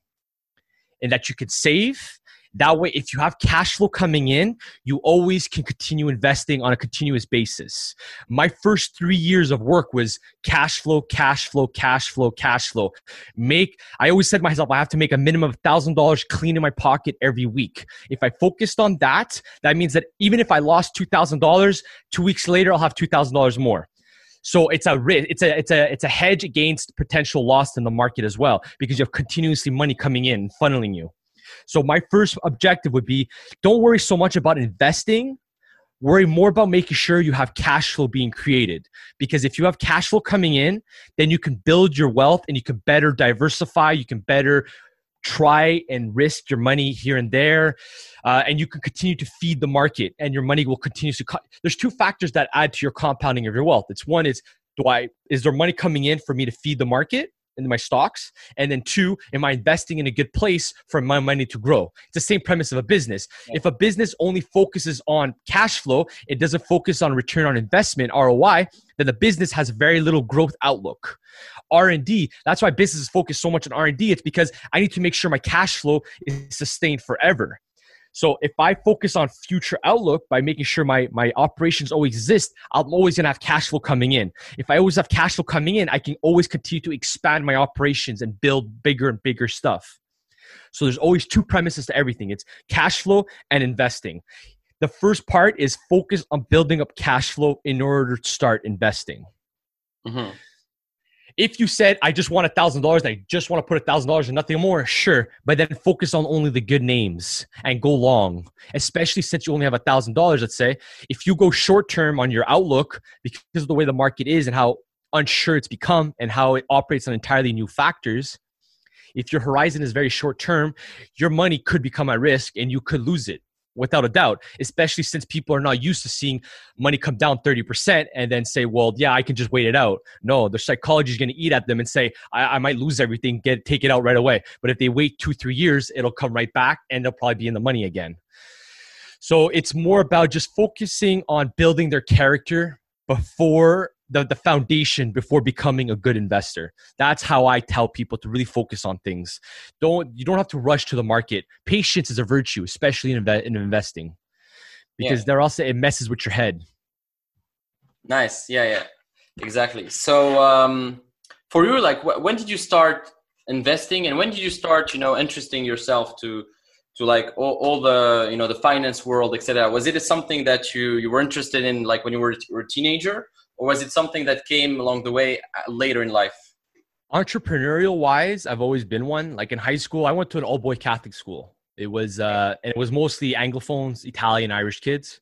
D: and that you could save. That way, if you have cash flow coming in, you always can continue investing on a continuous basis. My first three years of work was cash flow, cash flow, cash flow, cash flow. Make I always said to myself, I have to make a minimum of thousand dollars clean in my pocket every week. If I focused on that, that means that even if I lost two thousand dollars, two weeks later I'll have two thousand dollars more. So it's a. It's a it's a it's a hedge against potential loss in the market as well because you have continuously money coming in, funneling you. So my first objective would be don't worry so much about investing. Worry more about making sure you have cash flow being created. Because if you have cash flow coming in, then you can build your wealth and you can better diversify. You can better try and risk your money here and there uh, and you can continue to feed the market and your money will continue to co- there's two factors that add to your compounding of your wealth it's one is do i is there money coming in for me to feed the market in my stocks and then two am i investing in a good place for my money to grow? It's the same premise of a business. If a business only focuses on cash flow it doesn't focus on return on investment roi then the business has very little growth outlook. R&d that's why businesses focus so much on r&d it's because i need to make sure my cash flow is sustained forever so if I focus on future outlook by making sure my, my operations always exist, I'm always gonna have cash flow coming in. If I always have cash flow coming in, I can always continue to expand my operations and build bigger and bigger stuff. So there's always two premises to everything. It's cash flow and investing. The first part is focus on building up cash flow in order to start investing.
C: Mhm.
D: If you said, I just want a thousand dollars, I just want to put a thousand dollars and nothing more, sure. But then focus on only the good names and go long, especially since you only have a thousand dollars, let's say. If you go short term on your outlook because of the way the market is and how unsure it's become and how it operates on entirely new factors, if your horizon is very short term, your money could become at risk and you could lose it without a doubt, especially since people are not used to seeing money come down 30% and then say, well, yeah, I can just wait it out. No, their psychology is going to eat at them and say, I, I might lose everything, get take it out right away. But if they wait two, three years, it'll come right back and they'll probably be in the money again. So it's more about just focusing on building their character before the, the foundation before becoming a good investor. That's how I tell people to really focus on things. Don't you don't have to rush to the market. Patience is a virtue, especially in, in investing, because
C: Yeah.
D: there also it messes with your head.
C: Nice. Yeah, yeah. Exactly. So, um, for you, like, wh- when did you start investing, and when did you start, you know, interesting yourself to, to like all, all the, you know, the finance world, etc. Was it something that you you were interested in, like when you were, were a teenager, or was it something that came along the way uh, later in life?
D: Entrepreneurial wise, I've always been one. Like in high school, I went to an all boy Catholic school. It was uh, and it was mostly Anglophones, Italian, Irish kids,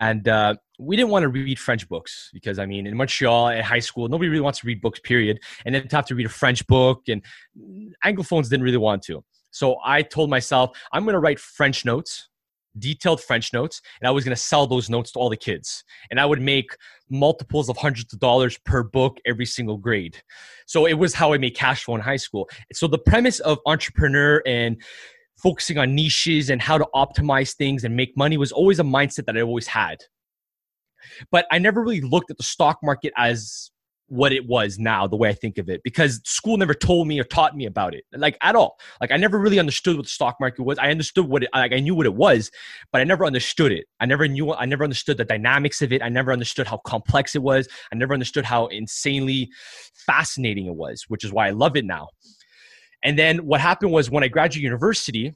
D: and uh, we didn't want to read French books because I mean, in Montreal at high school, nobody really wants to read books. Period. And then to have to read a French book, and Anglophones didn't really want to. So I told myself, I'm going to write French notes, detailed French notes, and I was going to sell those notes to all the kids. And I would make multiples of hundreds of dollars per book every single grade. So it was how I made cash flow in high school. So the premise of entrepreneur and focusing on niches and how to optimize things and make money was always a mindset that I always had. But I never really looked at the stock market as what it was now, the way I think of it, because school never told me or taught me about it, like at all. Like I never really understood what the stock market was. I understood what it, like I knew what it was, but I never understood it. I never knew. I never understood the dynamics of it. I never understood how complex it was. I never understood how insanely fascinating it was, which is why I love it now. And then what happened was when I graduated university,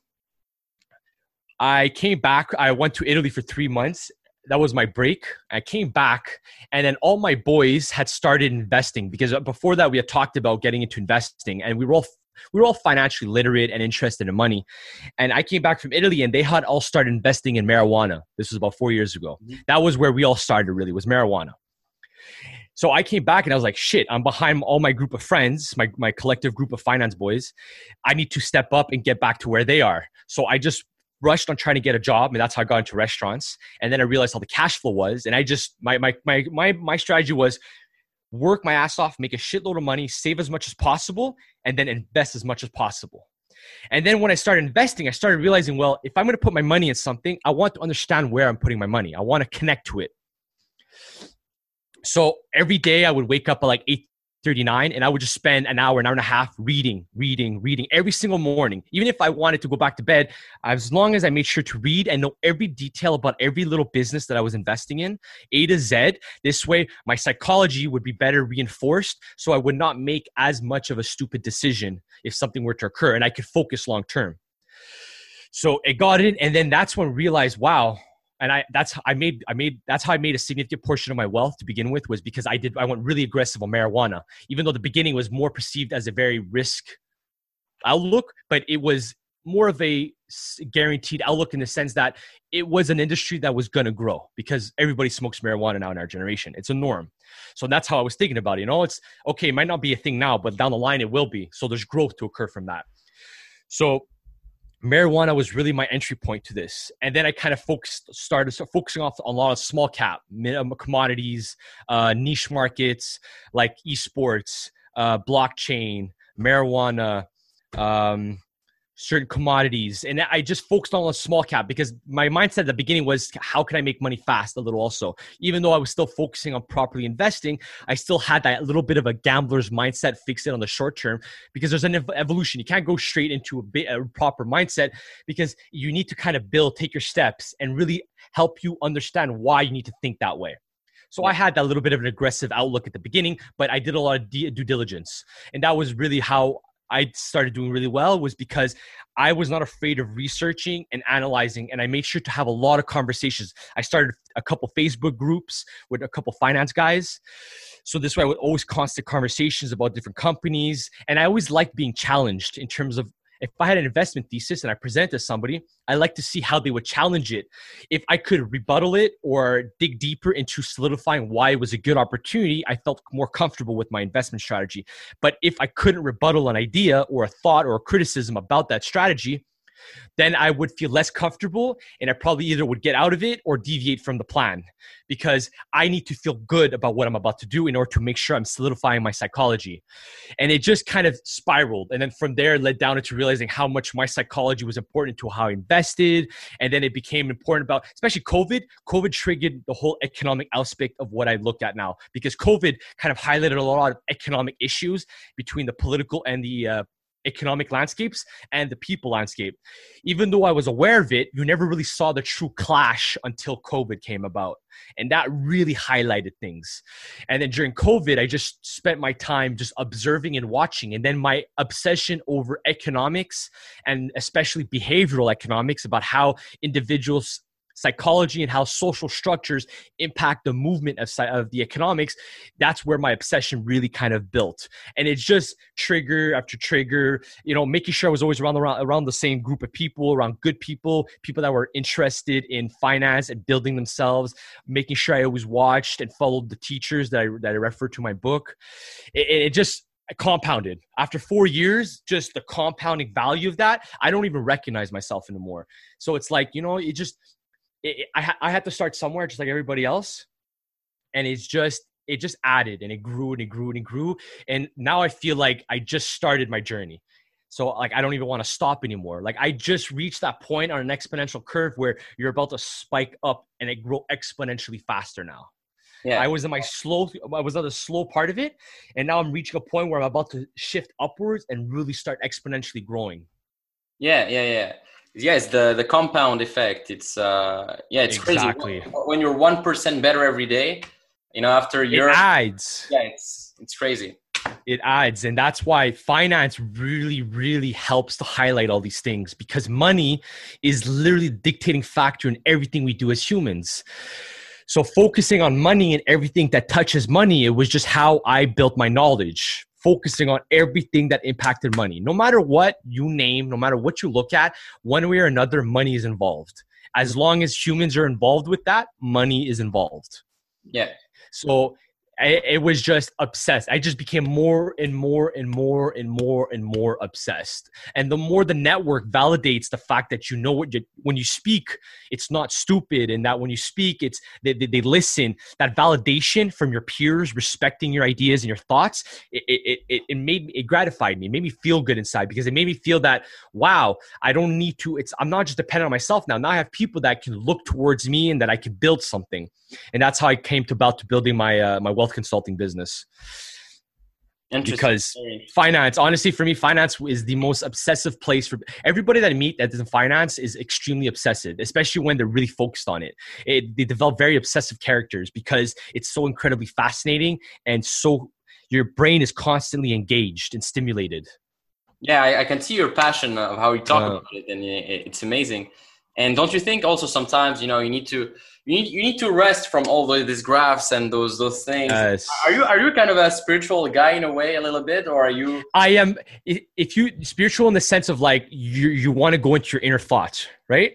D: I came back. I went to Italy for three months. That was my break. I came back, and then all my boys had started investing because uh, before that we had talked about getting into investing, and we were all we were all financially literate and interested in money. And I came back from Italy, and they had all started investing in marijuana. This was about four years ago. Mm-hmm. That was where we all started. Really, was marijuana. So I came back and I was like, shit, I'm behind all my group of friends, my, my collective group of finance boys. I need to step up and get back to where they are. So I just rushed on trying to get a job and that's how I got into restaurants. And then I realized how the cash flow was. And I just, my, my, my, my, my strategy was work my ass off, make a shitload of money, save as much as possible, and then invest as much as possible. And then when I started investing, I started realizing, well, if I'm going to put my money in something, I want to understand where I'm putting my money. I want to connect to it so every day I would wake up at like 8:39 and I would just spend an hour, an hour and a half reading, reading, reading every single morning. Even if I wanted to go back to bed, as long as I made sure to read and know every detail about every little business that I was investing in, A to Z. This way my psychology would be better reinforced so I would not make as much of a stupid decision if something were to occur and I could focus long term. So it got in and then that's when I realized, wow, and I that's I made I made that's how I made a significant portion of my wealth to begin with was because I did I went really aggressive on marijuana, even though the beginning was more perceived as a very risk outlook, but it was more of a guaranteed outlook in the sense that it was an industry that was going to grow because everybody smokes marijuana now in our generation. It's a norm. So that's how I was thinking about it. You know, it's okay, it might not be a thing now, but down the line it will be. So there's growth to occur from that. So marijuana was really my entry point to this. And then i kind of focused started focusing off on a lot of small cap um, commodities uh, niche markets like esports uh, blockchain marijuana um, certain commodities and i just focused on a small cap because my mindset at the beginning was how can i make money fast a little also even though i was still focusing on properly investing i still had that little bit of a gambler's mindset fixed in on the short term because there's an ev- evolution you can't go straight into a, bit, a proper mindset because you need to kind of build take your steps and really help you understand why you need to think that way so I had that little bit of an aggressive outlook at the beginning, but I did a lot of due diligence. And that was really how I started doing really well was because I was not afraid of researching and analyzing, and I made sure to have a lot of conversations. I started a couple Facebook groups with a couple finance guys. So this way, I would always constant conversations about different companies, and I always liked being challenged in terms of if I had an investment thesis and I present to somebody, I like to see how they would challenge it. If I could rebuttal it or dig deeper into solidifying why it was a good opportunity, I felt more comfortable with my investment strategy. But if I couldn't rebuttal an idea or a thought or a criticism about that strategy, then I would feel less comfortable and I probably either would get out of it or deviate from the plan because I need to feel good about what I'm about to do in order to make sure I'm solidifying my psychology. And it just kind of spiraled. And then from there, led down into realizing how much my psychology was important to how I invested. And then it became important about, especially COVID. COVID triggered the whole economic aspect of what I look at now because COVID kind of highlighted a lot of economic issues between the political and the uh, economic landscapes and the people landscape. Even though I was aware of it, you never really saw the true clash until COVID came about. And that really highlighted things. And then during COVID, I just spent my time just observing and watching. And then my obsession over economics and especially behavioral economics about how individuals psychology and how social structures impact the movement of, of the economics that's where my obsession really kind of built. And it's just trigger after trigger you know making sure i was always around around, around the same group of people around good people people that were interested in finance and building themselves making sure i always watched and followed the teachers that i that i referred to my book. It, it just compounded. After four years just the compounding value of that i don't even recognize myself anymore. So it's like you know it just it, I, I had to start somewhere just like everybody else. And it's just it just added and it grew and it grew and it grew. And now i feel like i just started my journey. So like i don't even want to stop anymore. Like i just reached that point on an exponential curve where you're about to spike up and it grow exponentially faster now. Yeah. I was in my slow i was at the slow part of it and now i'm reaching a point where i'm about to shift upwards and really start exponentially growing.
C: Yeah yeah yeah yeah it's the the compound effect it's uh yeah it's
D: exactly.
C: crazy when you're one percent better every day you know after you're
D: it adds.
C: yeah it's it's crazy.
D: It adds and that's why finance really really helps to highlight all these things because money is literally the dictating factor in everything we do as humans. So focusing on money and everything that touches money it was just how i built my knowledge focusing on everything that impacted money. No matter what you name, no matter what you look at, one way or another, money is involved. As long as humans are involved with that, money is involved.
C: Yeah.
D: So it was just obsessed. I just became more and more and more and more and more obsessed. And the more the network validates the fact that you know what you, when you speak, it's not stupid, and that when you speak, it's they, they, they listen. That validation from your peers, respecting your ideas and your thoughts, it, it, it, it made it gratified me. It made me feel good inside because it made me feel that wow, I don't need to. It's I'm not just dependent on myself now. Now I have people that can look towards me and that I can build something, and that's how I came to about to building my uh, my wealth consulting business. Because finance honestly for me finance is the most obsessive place for everybody that i meet that is in finance is extremely obsessive especially when they're really focused on it. it they develop very obsessive characters because it's so incredibly fascinating and so your brain is constantly engaged and stimulated.
C: Yeah i, I can see your passion of how you talk uh, about it and it's amazing. And don't you think also sometimes you know you need to you need you need to rest from all the, these graphs and those those things.
D: Yes.
C: Are you are you kind of a spiritual guy in a way, a little bit, or are you?
D: I am. If you spiritual in the sense of like you you want to go into your inner thoughts, right?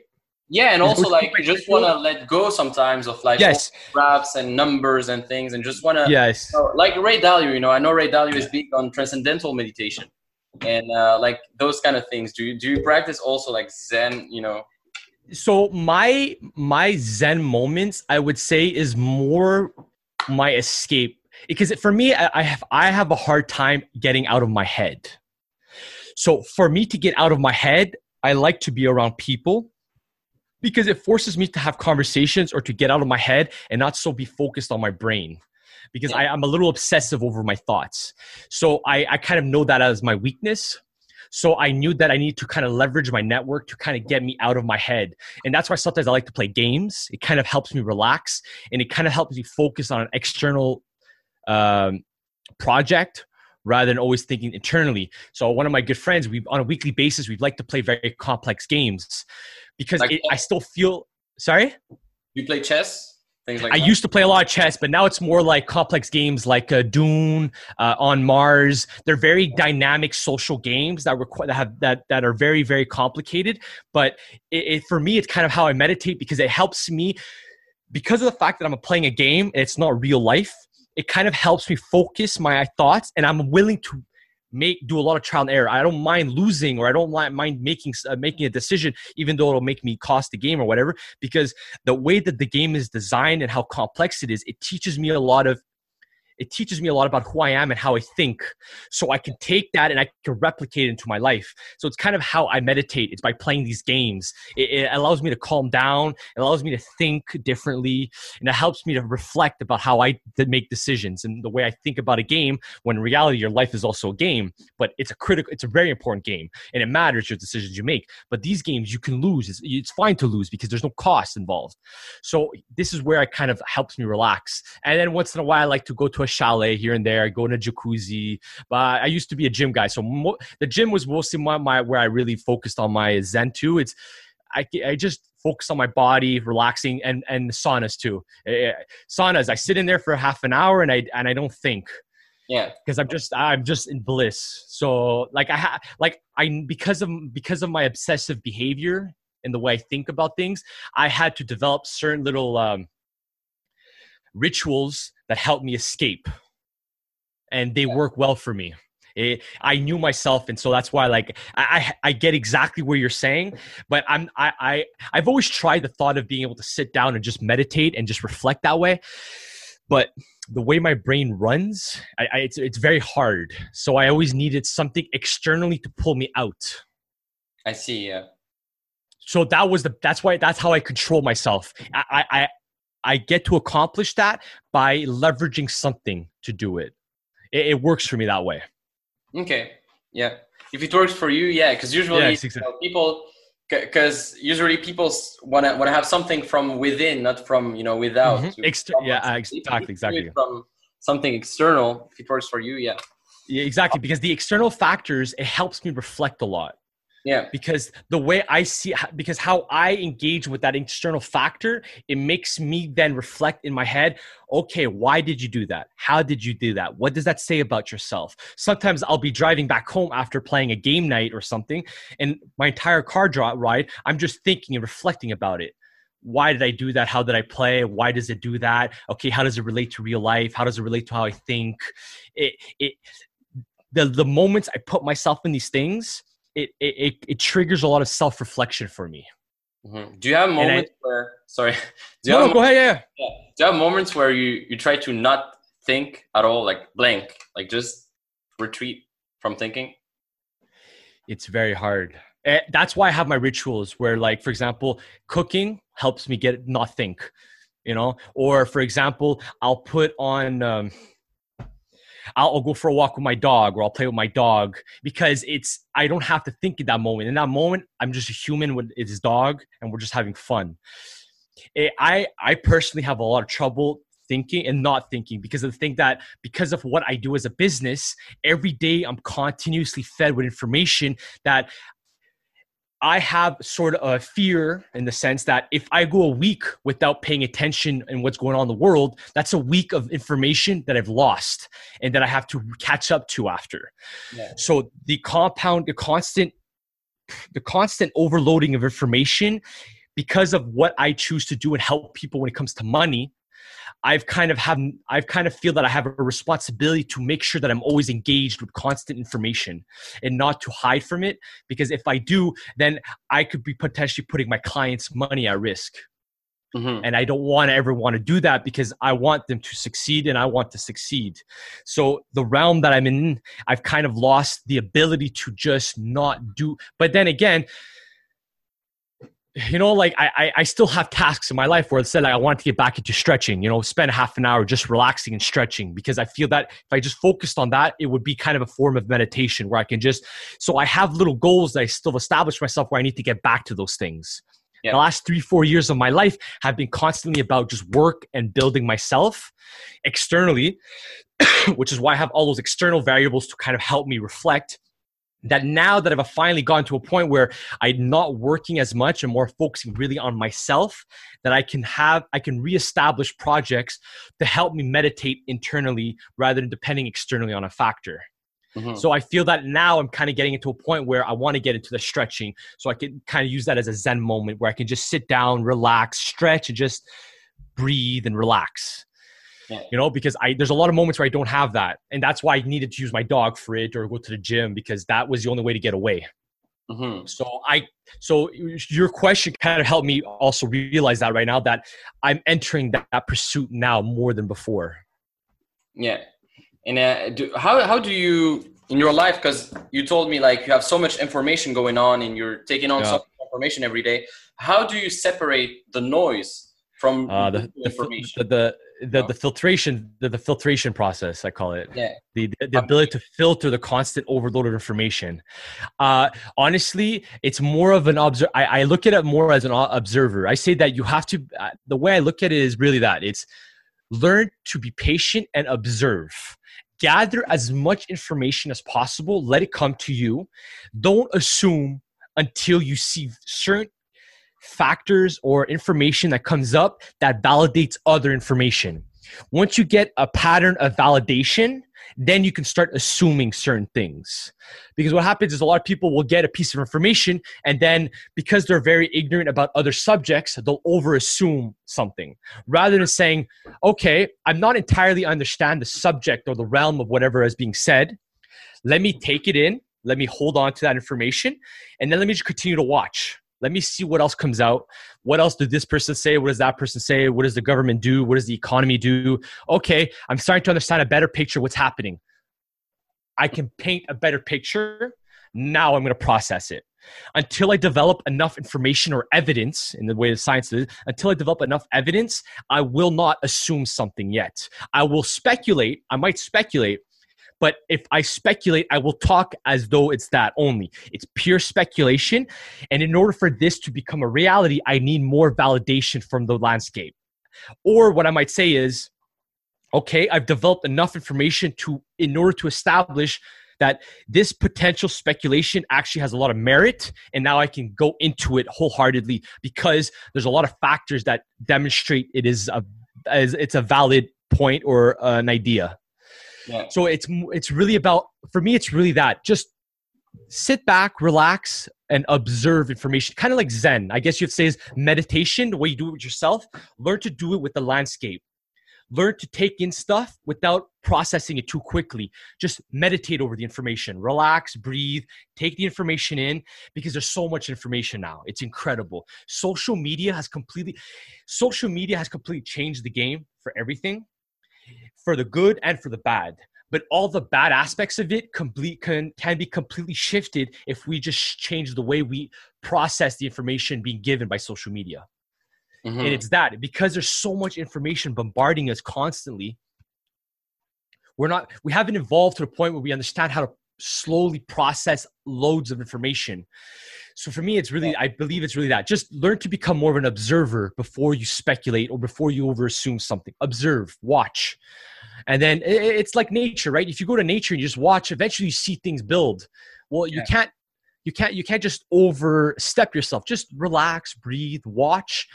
C: Yeah, and also like
D: you
C: you just want to let go sometimes of like
D: Yes.
C: graphs and numbers and things, and just want to
D: Yes.
C: So, like Ray Dalio, you know, I know Ray Dalio is big on transcendental meditation and uh, like those kind of things. Do you do you practice also like Zen? You know,
D: so my my zen moments i would say is more my escape. Because for me I, have i have a hard time getting out of my head. So for me to get out of my head i like to be around people because it forces me to have conversations or to get out of my head and not so be focused on my brain because I, i'm a little obsessive over my thoughts. So I, I kind of know that as my weakness so I knew that I need to kind of leverage my network to kind of get me out of my head. And that's why sometimes I like to play games. It kind of helps me relax and it kind of helps me focus on an external um, project rather than always thinking internally. So one of my good friends, we on a weekly basis, we'd like to play very complex games because
C: Like
D: it. I still feel sorry.
C: you play chess, things like
D: I
C: that.
D: used to play a lot of chess, but now it's more like complex games like uh, Dune, uh, on Mars. They're very dynamic social games that require that have that that are very very complicated. But it, it, for me, it's kind of how I meditate because it helps me because of the fact that I'm playing a game. and It's not real life. It kind of helps me focus my thoughts, and I'm willing to make do a lot of trial and error. I don't mind losing or I don't mind making uh, making a decision, even though it'll make me cost the game or whatever. Because the way that the game is designed and how complex it is, it teaches me a lot of it teaches me a lot about who I am and how I think. So I can take that and I can replicate it into my life. So it's kind of how I meditate. It's by playing these games. It, it allows me to calm down. It allows me to think differently, and it helps me to reflect about how I make decisions and the way I think about a game. When in reality, your life is also a game, but it's a critical. It's a very important game, and it matters your decisions you make. But these games you can lose. It's, it's fine to lose because there's no cost involved. So this is where it kind of helps me relax. And then once in a while, I like to go to a chalet here and there. I go in a jacuzzi. But I used to be a gym guy, so mo- the gym was mostly my, my where I really focused on my Zen too. It's I, I just focus on my body, relaxing, and and saunas too. Eh, Saunas, I sit in there for half an hour and I and I don't think
C: yeah,
D: because I'm just I'm just in bliss. So like I ha- like I because of because of my obsessive behavior and the way I think about things, I had to develop certain little um, rituals that help me escape, and they work well for me. It, I knew myself, and so that's why like I, I I get exactly where you're saying, but I'm I, I I've always tried the thought of being able to sit down and just meditate and just reflect that way, but the way my brain runs, I, I, it's it's very hard. So I always needed something externally to pull me out.
C: I see. Yeah,
D: So that was the that's why that's how I control myself. I I I, get to accomplish that by leveraging something to do it. It, it works for me that way.
C: okay, yeah. If it works for you, yeah, because usually
D: Yes,
C: you know, people, because usually people want to want to have something from within, not from you know without.
D: Mhm. Exter- yeah,
C: from- if- if you
D: exactly, exactly.
C: From something external, if it works for you, yeah,
D: Yeah, exactly. Because the external factors, it helps me reflect a lot.
C: Yeah,
D: because the way I see because how I engage with that external factor, it makes me then reflect in my head, okay, why did you do that? How did you do that? What does that say about yourself? Sometimes I'll be driving back home after playing a game night or something, and my entire car ride, I'm just thinking and reflecting about it. Why did I do that? How did I play? Why does it do that? Okay, how does it relate to real life? How does it relate to how I think? It it the the moments I put myself in these things, it it it, triggers a lot of self reflection for me.
C: Mhm. Do you have
D: I-
C: moments where? Sorry, <laughs> do you
D: No,
C: have
D: go ahead. Yeah.
C: Yeah. Do you have moments where you you try to not think at all, like blank, like just retreat from thinking?
D: It's very hard. Eh, That's why I have my rituals where, like, for example, cooking helps me get not think, you know. Or, for example, I'll put on. Um, I'll, I'll go for a walk with my dog, or I'll play with my dog because it's I don't have to think in that moment. In that moment, I'm just a human with his dog, and we're just having fun. Eh, I I personally have a lot of trouble thinking and not thinking because of the thing that because of what I do as a business, every day I'm continuously fed with information that I have sort of a fear in the sense that if I go a week without paying attention and what's going on in the world, that's a week of information that I've lost and that I have to catch up to after.
C: Yeah.
D: So the compound, the constant, the constant overloading of information because of what I choose to do and help people when it comes to money, I've kind of have I've kind of feel that I have a responsibility to make sure that I'm always engaged with constant information and not to hide from it because if I do, then I could be potentially putting my clients' money at risk.
C: Mhm.
D: And I don't want to ever want to do that because I want them to succeed and I want to succeed. So the realm that I'm in, I've kind of lost the ability to just not do. But then again, you know, like I, I, I still have tasks in my life where I said like I want to get back into stretching, you know, spend half an hour just relaxing and stretching because I feel that if I just focused on that, it would be kind of a form of meditation where I can just, so I have little goals that I still establish myself where I need to get back to those things. The last three, four years of my life have been constantly about just work and building myself externally, <coughs> which is why I have all those external variables to kind of help me reflect that now that I've finally gotten to a point where I'm not working as much and more focusing really on myself, that I can have, I can reestablish projects to help me meditate internally rather than depending externally on a factor.
C: Mhm.
D: So I feel that now I'm kind of getting into a point where I want to get into the stretching. So I can kind of use that as a Zen moment where I can just sit down, relax, stretch, and just breathe and relax.
C: Yeah.
D: You know, because I there's a lot of moments where I don't have that. And that's why I needed to use my dog for it or go to the gym because that was the only way to get away.
C: Mhm.
D: So I so your question kind of helped me also realize that right now that I'm entering that, that pursuit now more than before.
C: Yeah. And uh, do, how how do you in your life? Because you told me like you have so much information going on and you're taking on
D: Yeah.
C: so much information every day. How do you separate the noise from
D: Uh, the,
C: the
D: the,
C: information?
D: the, the, the, the filtration the, the filtration process I call it.
C: yeah.
D: the, the ability to filter the constant overload of information. Uh, honestly, it's more of an observer. I, I look at it more as an observer. I say that you have to, uh, the way I look at it is really that it's learn to be patient and observe. Gather as much information as possible. Let it come to you. Don't assume until you see certain factors or information that comes up that validates other information. Once you get a pattern of validation, then you can start assuming certain things. Because what happens is a lot of people will get a piece of information and then because they're very ignorant about other subjects, they'll over assume something rather than saying, okay, I'm not entirely understand the subject or the realm of whatever is being said. Let me take it in, let me hold on to that information, and then let me just continue to watch. Let me see what else comes out. What else did this person say? What does that person say? What does the government do? What does the economy do? Okay, I'm starting to understand a better picture what's happening. I can paint a better picture. Now I'm going to process it. Until I develop enough information or evidence in the way of science is, until I develop enough evidence, I will not assume something yet. I will speculate. I might speculate, but if I speculate, I will talk as though it's that only. It's pure speculation. And in order for this to become a reality, I need more validation from the landscape. Or what I might say is, okay, I've developed enough information to in order to establish that this potential speculation actually has a lot of merit and now I can go into it wholeheartedly because there's a lot of factors that demonstrate it is a it's a valid point or an idea. So it's it's really about for me it's really that just sit back, relax, and observe information. Kind of like Zen. I guess you'd say is meditation, the way you do it with yourself. Learn to do it with the landscape. Learn to take in stuff without processing it too quickly. Just meditate over the information. Relax, breathe, take the information in because there's so much information now. It's incredible. Social media has completely social media has completely changed the game for everything for the good and for the bad. But all the bad aspects of it complete can, can be completely shifted if we just change the way we process the information being given by social media.
C: Mhm.
D: and it's that because there's so much information bombarding us constantly we're not we haven't evolved to the point where we understand how to slowly process loads of information so for me it's really i believe it's really that. Just learn to become more of an observer before you speculate or before you over assume something. Observe watch. And then it's like nature right? If you go to nature and you just watch eventually you see things build. Well you
C: Yeah.
D: can't you can't you can't just overstep yourself. Just relax breathe watch.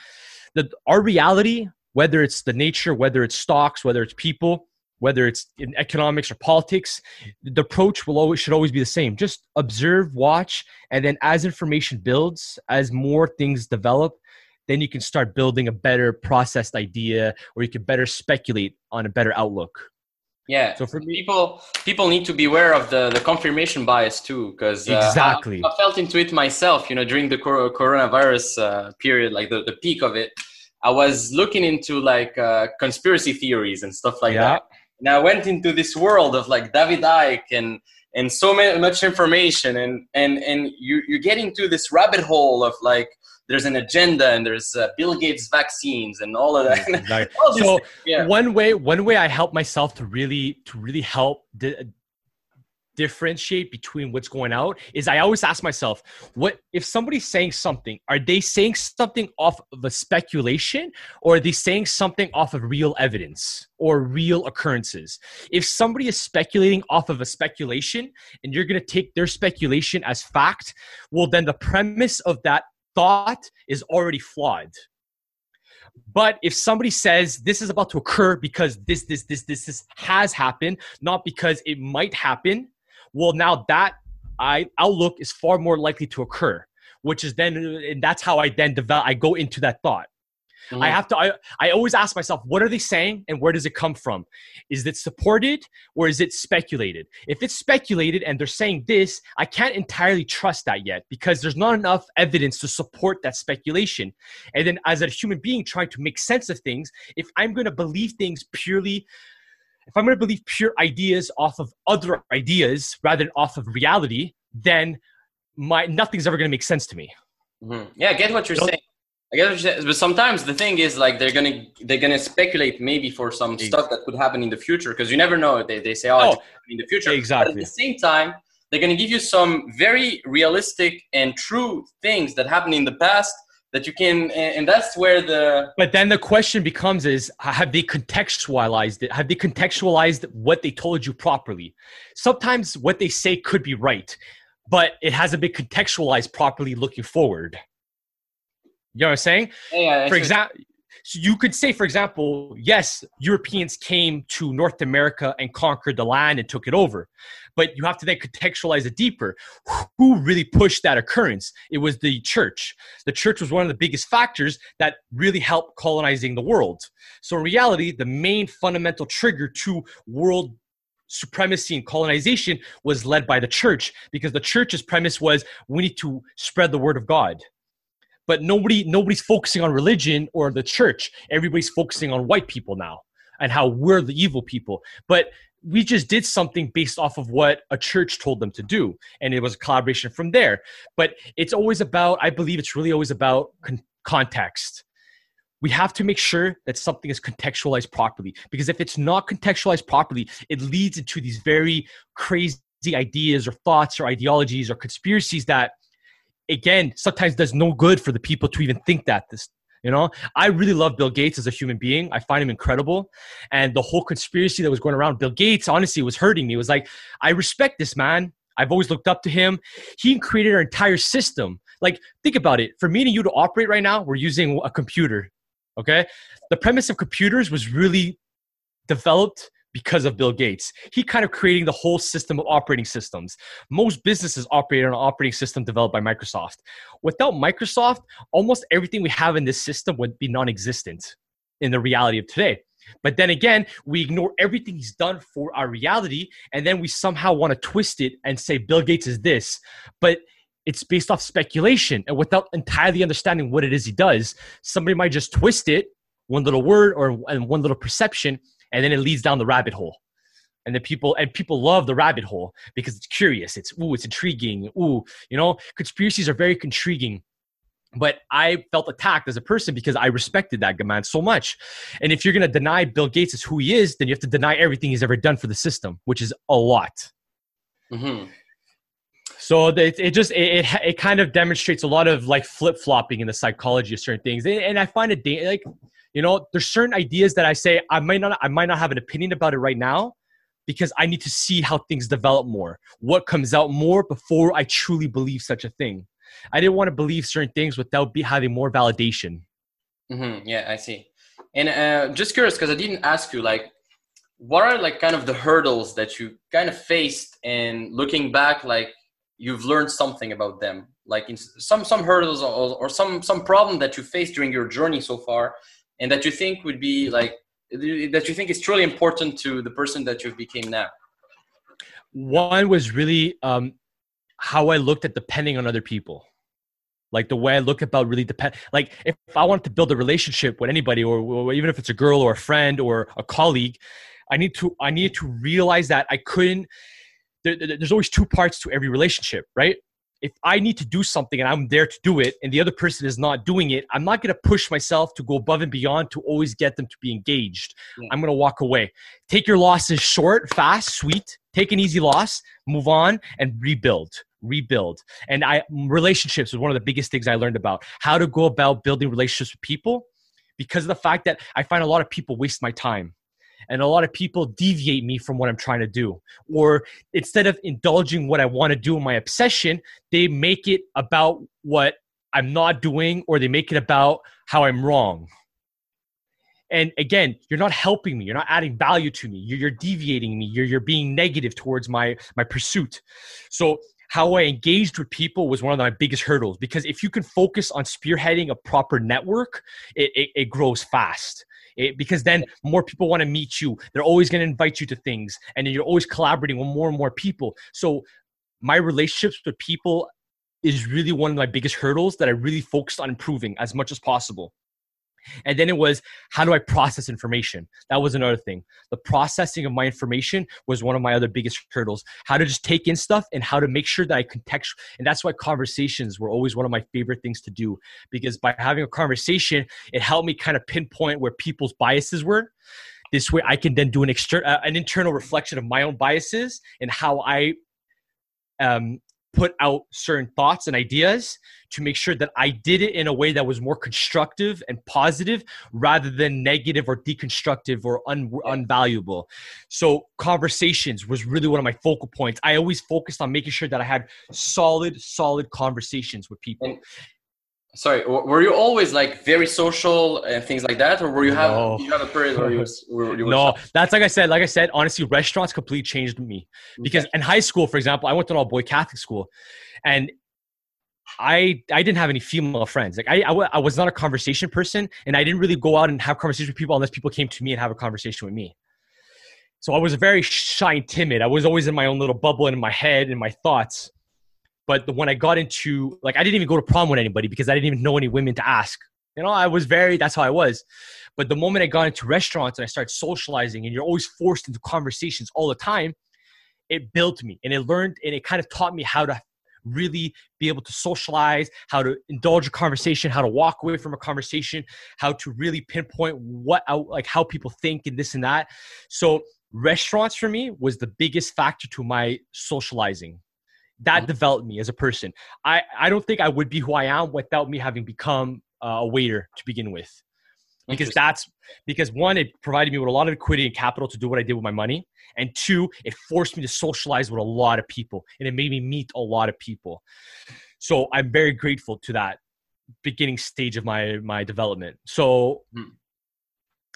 D: The our reality whether it's the nature whether it's stocks whether it's people whether it's in economics or politics the approach will always should always be the same just observe watch and then as information builds as more things develop then you can start building a better processed idea or you can better speculate on a better outlook
C: yeah. So for me, people people need to be aware of the the confirmation bias too, because
D: uh, exactly
C: I, I, felt into it myself. You know, during the coronavirus uh, period, like the the peak of it, I was looking into like uh, conspiracy theories and stuff like yeah. that. And I went into this world of like David Icke and and so much information and and and you you get into this rabbit hole of like there's an agenda and there's uh, Bill Gates vaccines and all of that.
D: Exactly. <laughs> all so yeah. one way one way I help myself to really to really help di- differentiate between what's going out is I always ask myself, what if somebody's saying something, are they saying something off of a speculation or are they saying something off of real evidence or real occurrences? If somebody is speculating off of a speculation and you're going to take their speculation as fact, well, then the premise of that thought is already flawed. But if somebody says this is about to occur because this, this, this, this, this has happened, not because it might happen, well, now that I outlook is far more likely to occur, which is then, and that's how I then develop. I go into that thought. Mm-hmm. I have to, I, I always ask myself, what are they saying and where does it come from? Is it supported or is it speculated? If it's speculated and they're saying this, I can't entirely trust that yet because there's not enough evidence to support that speculation. And then as a human being trying to make sense of things, if I'm going to believe things purely if I'm going to believe pure ideas off of other ideas rather than off of reality, then my nothing's ever going to make sense to me.
C: Mm-hmm. Yeah, I get what you're saying. I get what you're saying. But sometimes the thing is like they're gonna they're gonna speculate maybe for some exactly. stuff that could happen in the future because you never know. They they say oh, oh in the future
D: exactly.
C: But at the same time, they're gonna give you some very realistic and true things that happened in the past that you can and that's where the
D: but then the question becomes is have they contextualized it? Have they contextualized what they told you properly? Sometimes what they say could be right but it hasn't been contextualized properly looking forward. You know what i'm saying?
C: Yeah,
D: for example so you could say, for example, yes, Europeans came to North America and conquered the land and took it over. But you have to then contextualize it deeper. Who really pushed that occurrence? It was the church. The church was one of the biggest factors that really helped colonizing the world. So, in reality, the main fundamental trigger to world supremacy and colonization was led by the church because the church's premise was we need to spread the word of God but nobody nobody's focusing on religion or the church. Everybody's focusing on white people now and how we're the evil people. But we just did something based off of what a church told them to do and it was a collaboration from there. But it's always about i believe it's really always about con- context. We have to make sure that something is contextualized properly because if it's not contextualized properly it leads into these very crazy ideas or thoughts or ideologies or conspiracies that again sometimes does no good for the people to even think that this you know? I really love bill gates as a human being. I find him incredible. And the whole conspiracy that was going around bill gates honestly was hurting me. It was like i respect this man. I've always looked up to him. He created our entire system. Like think about it. For me and you to operate right now we're using a computer okay? The premise of computers was really developed because of Bill Gates. He kind of creating the whole system of operating systems. Most businesses operate on an operating system developed by Microsoft. Without Microsoft, almost everything we have in this system would be non-existent in the reality of today. But then again, we ignore everything he's done for our reality, and then we somehow want to twist it and say Bill Gates is this. But it's based off speculation, and without entirely understanding what it is he does, somebody might just twist it, one little word or and one little perception, and then it leads down the rabbit hole and the people and people love the rabbit hole because it's curious it's ooh it's intriguing ooh you know conspiracies are very intriguing but I felt attacked as a person because I respected that man so much. And if you're going to deny Bill Gates is who he is, then you have to deny everything he's ever done for the system, which is a lot. Mm-hmm. So it, it just it, it, it kind of demonstrates a lot of like flip flopping in the psychology of certain things, and, and I find it like you know, there's certain ideas that I say I might not I might not have an opinion about it right now, because I need to see how things develop more, what comes out more before I truly believe such a thing. I didn't want to believe certain things without be having more validation.
C: Mm-hmm. Yeah, I see. And uh, just curious, because I didn't ask you, like, what are like kind of the hurdles that you kind of faced, and looking back, like you've learned something about them, like in some some hurdles or, or some some problem that you faced during your journey so far, and that you think would be like that you think is truly important to the person that you've became now.
D: One was really um, how I looked at depending on other people like the way I look about really depend. Like if I wanted to build a relationship with anybody, or, or, even if it's a girl or a friend or a colleague, I need to I needed to realize that I couldn't. There, there's always two parts to every relationship, right? If I need to do something and I'm there to do it, and the other person is not doing it, I'm not going to push myself to go above and beyond to always get them to be engaged. Yeah. I'm going to walk away. Take your losses short, fast, sweet. Take an easy loss, move on, and rebuild rebuild. And I relationships was one of the biggest things I learned about how to go about building relationships with people because of the fact that I find a lot of people waste my time. And a lot of people deviate me from what I'm trying to do. Or instead of indulging what I want to do in my obsession, they make it about what I'm not doing or they make it about how I'm wrong. And again, you're not helping me. You're not adding value to me. You're, deviating me. You're, you're being negative towards my, my pursuit. So how I engaged with people was one of my biggest hurdles because if you can focus on spearheading a proper network, it, it, it grows fast. It, because then more people want to meet you. They're always going to invite you to things, and then you're always collaborating with more and more people. So, my relationships with people is really one of my biggest hurdles that I really focused on improving as much as possible. And then it was how do I process information? That was another thing. The processing of my information was one of my other biggest hurdles. How to just take in stuff and how to make sure that I contextual. And that's why conversations were always one of my favorite things to do because by having a conversation, it helped me kind of pinpoint where people's biases were. This way, I can then do an external, uh, an internal reflection of my own biases and how I um, put out certain thoughts and ideas to make sure that I did it in a way that was more constructive and positive rather than negative or deconstructive or un- unvaluable. So conversations was really one of my focal points. I always focused on making sure that I had solid, solid conversations with people.
C: Sorry were you always like very social and things like that or were you have no. you have a period where you, was, <laughs> where you
D: no that's like i said like i said honestly restaurants completely changed me because okay. in high school for example i went to an all-boy catholic school and I I didn't have any female friends. Like I, I, I was not a conversation person, and I didn't really go out and have conversations with people unless people came to me and have a conversation with me. So I was very shy and timid. I was always in my own little bubble and in my head and my thoughts. But the, when I got into like, I didn't even go to prom with anybody because I didn't even know any women to ask. You know, I was very that's how I was. But the moment I got into restaurants and I started socializing, and you're always forced into conversations all the time, it built me and it learned and it kind of taught me how to really be able to socialize, how to indulge a conversation, how to walk away from a conversation, how to really pinpoint what like how people think and this and that. So restaurants for me was the biggest factor to my socializing that mm-hmm. developed me as a person. I, I don't think I would be who I am without me having become uh, a waiter to begin with. Because that's because one, it provided me with a lot of liquidity and capital to do what I did with my money. And two, it forced me to socialize with a lot of people and it made me meet a lot of people. So I'm very grateful to that beginning stage of my my development. So mm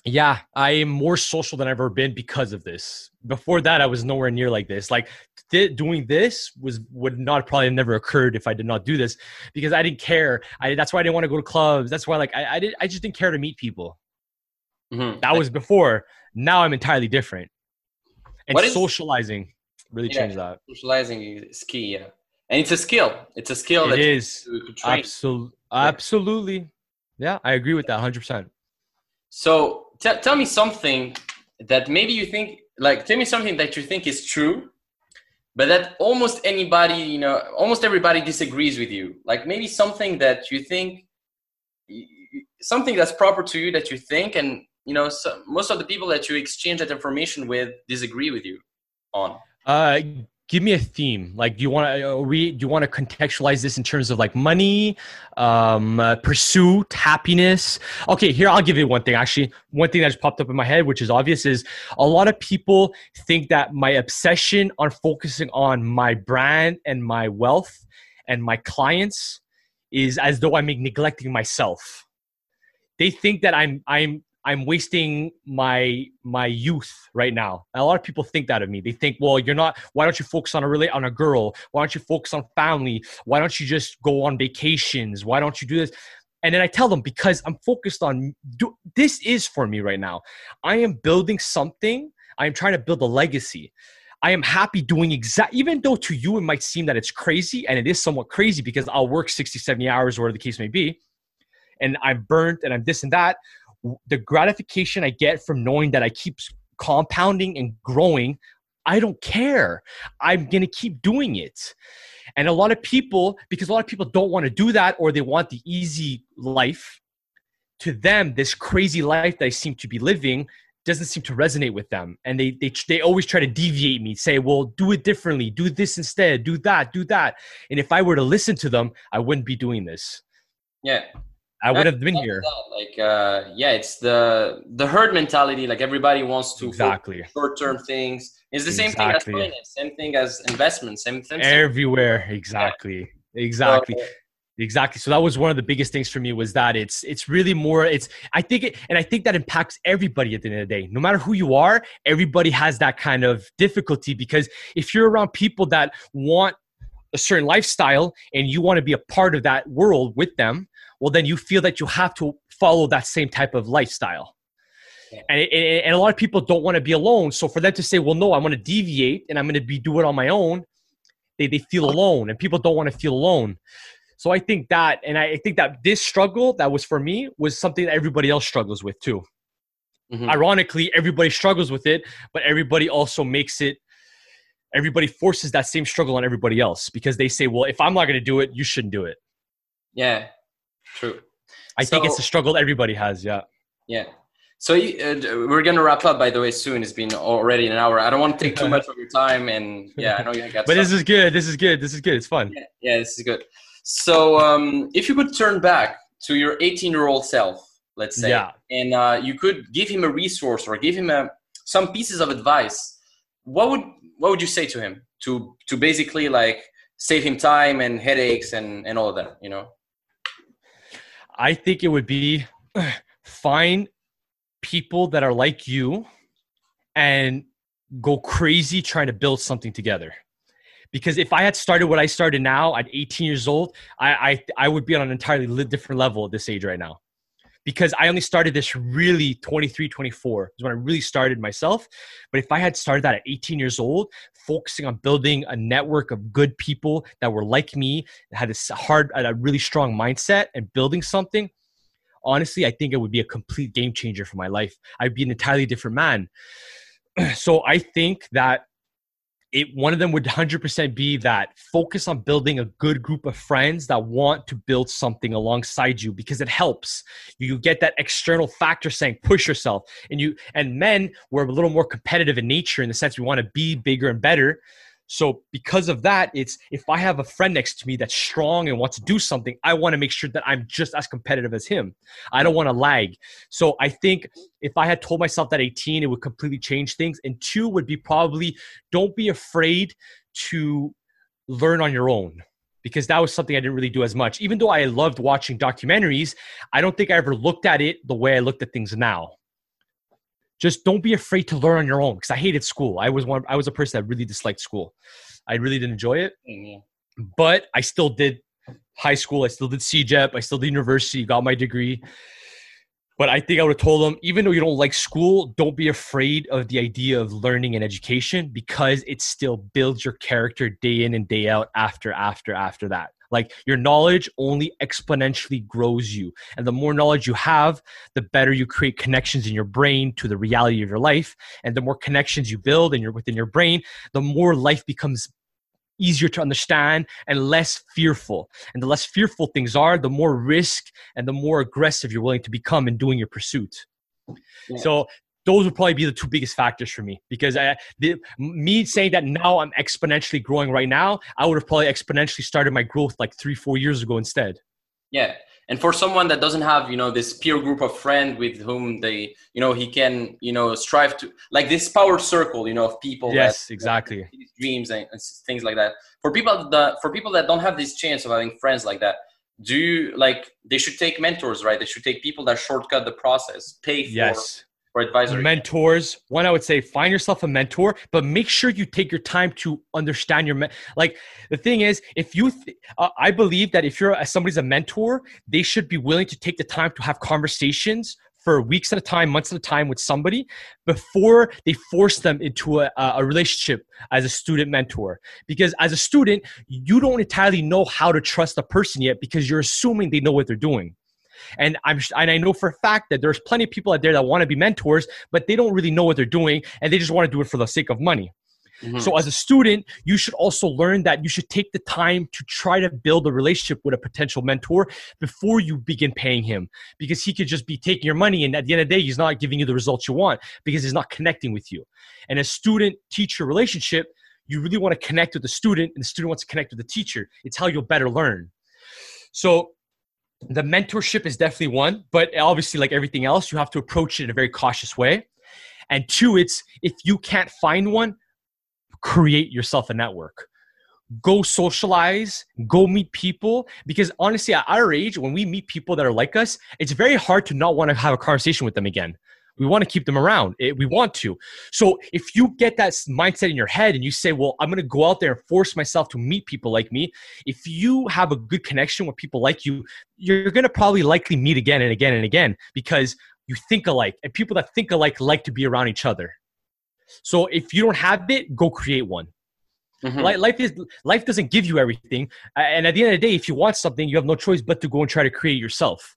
D: yeah, I am more social than I've ever been because of this. Before that, I was nowhere near like this. Like doing this was would not probably have never occurred if I did not do this because I didn't care. I that's why I didn't want to go to clubs. That's why like I, I did I just didn't care to meet people. Mm-hmm. That was before. Now I'm entirely different. And is, socializing really yeah, changed that.
C: Socializing is key, yeah. And it's a skill. It's a skill
D: it that is. Absolutely. Absolutely. Yeah, I agree with that 100%.
C: So t- tell me something that maybe you think like tell me something that you think is true but that almost anybody you know almost everybody disagrees with you. Like maybe something that you think something that's proper to you that you think and you know so most of the people that you exchange that information with disagree with you on.
D: Uh give me a theme. Like do you want to we do you want to contextualize this in terms of like money um uh, pursuit happiness? Okay here i'll give you one thing. Actually one thing that just popped up in my head which is obvious is a lot of people think that my obsession on focusing on my brand and my wealth and my clients is as though i'm neglecting myself. They think that i'm i'm I'm wasting my my youth right now. A lot of people think that of me. They think, well, you're not. Why don't you focus on a really on a girl? Why don't you focus on family? Why don't you just go on vacations? Why don't you do this? And then I tell them because I'm focused on do, this is for me right now. I am building something. I am trying to build a legacy. I am happy doing exact, even though to you it might seem that it's crazy, and it is somewhat crazy because I'll work 60, 70 hours, whatever the case may be, and I'm burnt and I'm this and that the gratification I get from knowing that I keep compounding and growing, I don't care. I'm going to keep doing it. And a lot of people, because a lot of people don't want to do that or they want the easy life, to them, this crazy life that I seem to be living doesn't seem to resonate with them. And they, they, they always try to deviate me, say, well, do it differently, do this instead, do that, do that. And if I were to listen to them, I wouldn't be doing this.
C: Yeah.
D: I would have been here.
C: Like, uh, yeah, it's the the herd mentality. Like everybody wants to
D: exactly
C: short term things. It's the same thing as finance, same thing as investment, same thing.
D: Everywhere, exactly, yeah. exactly. So, exactly so that was one of the biggest things for me was that it's it's really more it's i think it and i think that impacts everybody at the end of the day no matter who you are everybody has that kind of difficulty because if you're around people that want a certain lifestyle and you want to be a part of that world with them well then you feel that you have to follow that same type of lifestyle. And, it, and a lot of people don't want to be alone. So for them to say well no i'm going to deviate and i'm going to be do it on my own they, they feel alone and people don't want to feel alone. So i think that and i think that this struggle that was for me was something that everybody else struggles with too. Mm-hmm. ironically everybody struggles with it but everybody also makes it everybody forces that same struggle on everybody else because they say well if i'm not going to do it you shouldn't do it.
C: Yeah True.
D: I so, think it's a struggle everybody has. Yeah.
C: Yeah. So uh, we're gonna wrap up, by the way, soon. It's been already an hour. I don't want to take too <laughs> much of your time, and yeah, I know you got.
D: but this is good. This is good. This is good. It's fun.
C: Yeah, yeah this is good. So, um, if you could turn back to your 18-year-old self, let's say, yeah. and uh, you could give him a resource or give him a, some pieces of advice, what would what would you say to him to to basically like save him time and headaches and and all of that, you know?
D: I think it would be find people that are like you and go crazy trying to build something together. Because if I had started what I started now at 18 years old, I, I, I would be on an entirely different level at this age right now because I only started this really 23, 24 is when I really started myself. But if I had started that at 18 years old, focusing on building a network of good people that were like me, had a hard, a really strong mindset and building something, honestly, I think it would be a complete game changer for my life. I'd be an entirely different man. <clears throat> so I think that it one of them would 100% be that focus on building a good group of friends that want to build something alongside you because it helps. You get that external factor saying push yourself. And you and men we're a little more competitive in nature in the sense we want to be bigger and better so because of that, it's if I have a friend next to me that's strong and wants to do something, I want to make sure that I'm just as competitive as him. I don't want to lag. So I think if I had told myself that 18, it would completely change things. And two would be probably don't be afraid to learn on your own because that was something I didn't really do as much. Even though I loved watching documentaries, I don't think I ever looked at it the way I looked at things now just don't be afraid to learn on your own because i hated school. I was one i was a person that really disliked school. I really didn't enjoy it mm-hmm. but i still did high school i still did cégep i still did university got my degree. But i think i would have told them even though you don't like school don't be afraid of the idea of learning and education because it still builds your character day in and day out after after after that like your knowledge only exponentially grows you. And the more knowledge you have, the better you create connections in your brain to the reality of your life. And the more connections you build in your within your brain, the more life becomes easier to understand and less fearful. And the less fearful things are, the more risk and the more aggressive you're willing to become in doing your pursuit. Yeah. So those would probably be the two biggest factors for me because I, the, me saying that now I'm exponentially growing right now, I would have probably exponentially started my growth like three, four years ago instead.
C: Yeah. And for someone that doesn't have, you know, this peer group of friend with whom they, you know, he can, you know, strive to like this power circle, you know, of people.
D: Yes,
C: that,
D: exactly.
C: That dreams and, and things like that. For people that for people that don't have this chance of having friends like that, do you like they should take mentors, right? They should take people that shortcut the process, pay for
D: yes
C: for advisory
D: mentors one i would say find yourself a mentor but make sure you take your time to understand your me- like the thing is if you th- uh, i believe that if you're a, somebody's a mentor they should be willing to take the time to have conversations for weeks at a time, months at a time with somebody before they force them into a, a relationship as a student mentor. Because as a student, you don't entirely know how to trust a person yet because you're assuming they know what they're doing. And I'm and I know for a fact that there's plenty of people out there that want to be mentors, but they don't really know what they're doing and they just want to do it for the sake of money. Mm-hmm. So as a student, you should also learn that you should take the time to try to build a relationship with a potential mentor before you begin paying him because he could just be taking your money and at the end of the day he's not giving you the results you want because he's not connecting with you. And a student teacher relationship, you really want to connect with the student and the student wants to connect with the teacher. It's how you'll better learn. So the mentorship is definitely one, but obviously, like everything else, you have to approach it in a very cautious way. And two, it's if you can't find one, create yourself a network. Go socialize, go meet people. Because honestly, at our age, when we meet people that are like us, it's very hard to not want to have a conversation with them again we want to keep them around. It, we want to. So if you get that mindset in your head and you say, well, I'm going to go out there and force myself to meet people like me, if you have a good connection with people like you, you're going to probably likely meet again and again and again because you think alike. And people that think alike like to be around each other. So if you don't have it, go create one. Mm-hmm. Life is life doesn't give you everything, and at the end of the day, if you want something, you have no choice but to go and try to create yourself.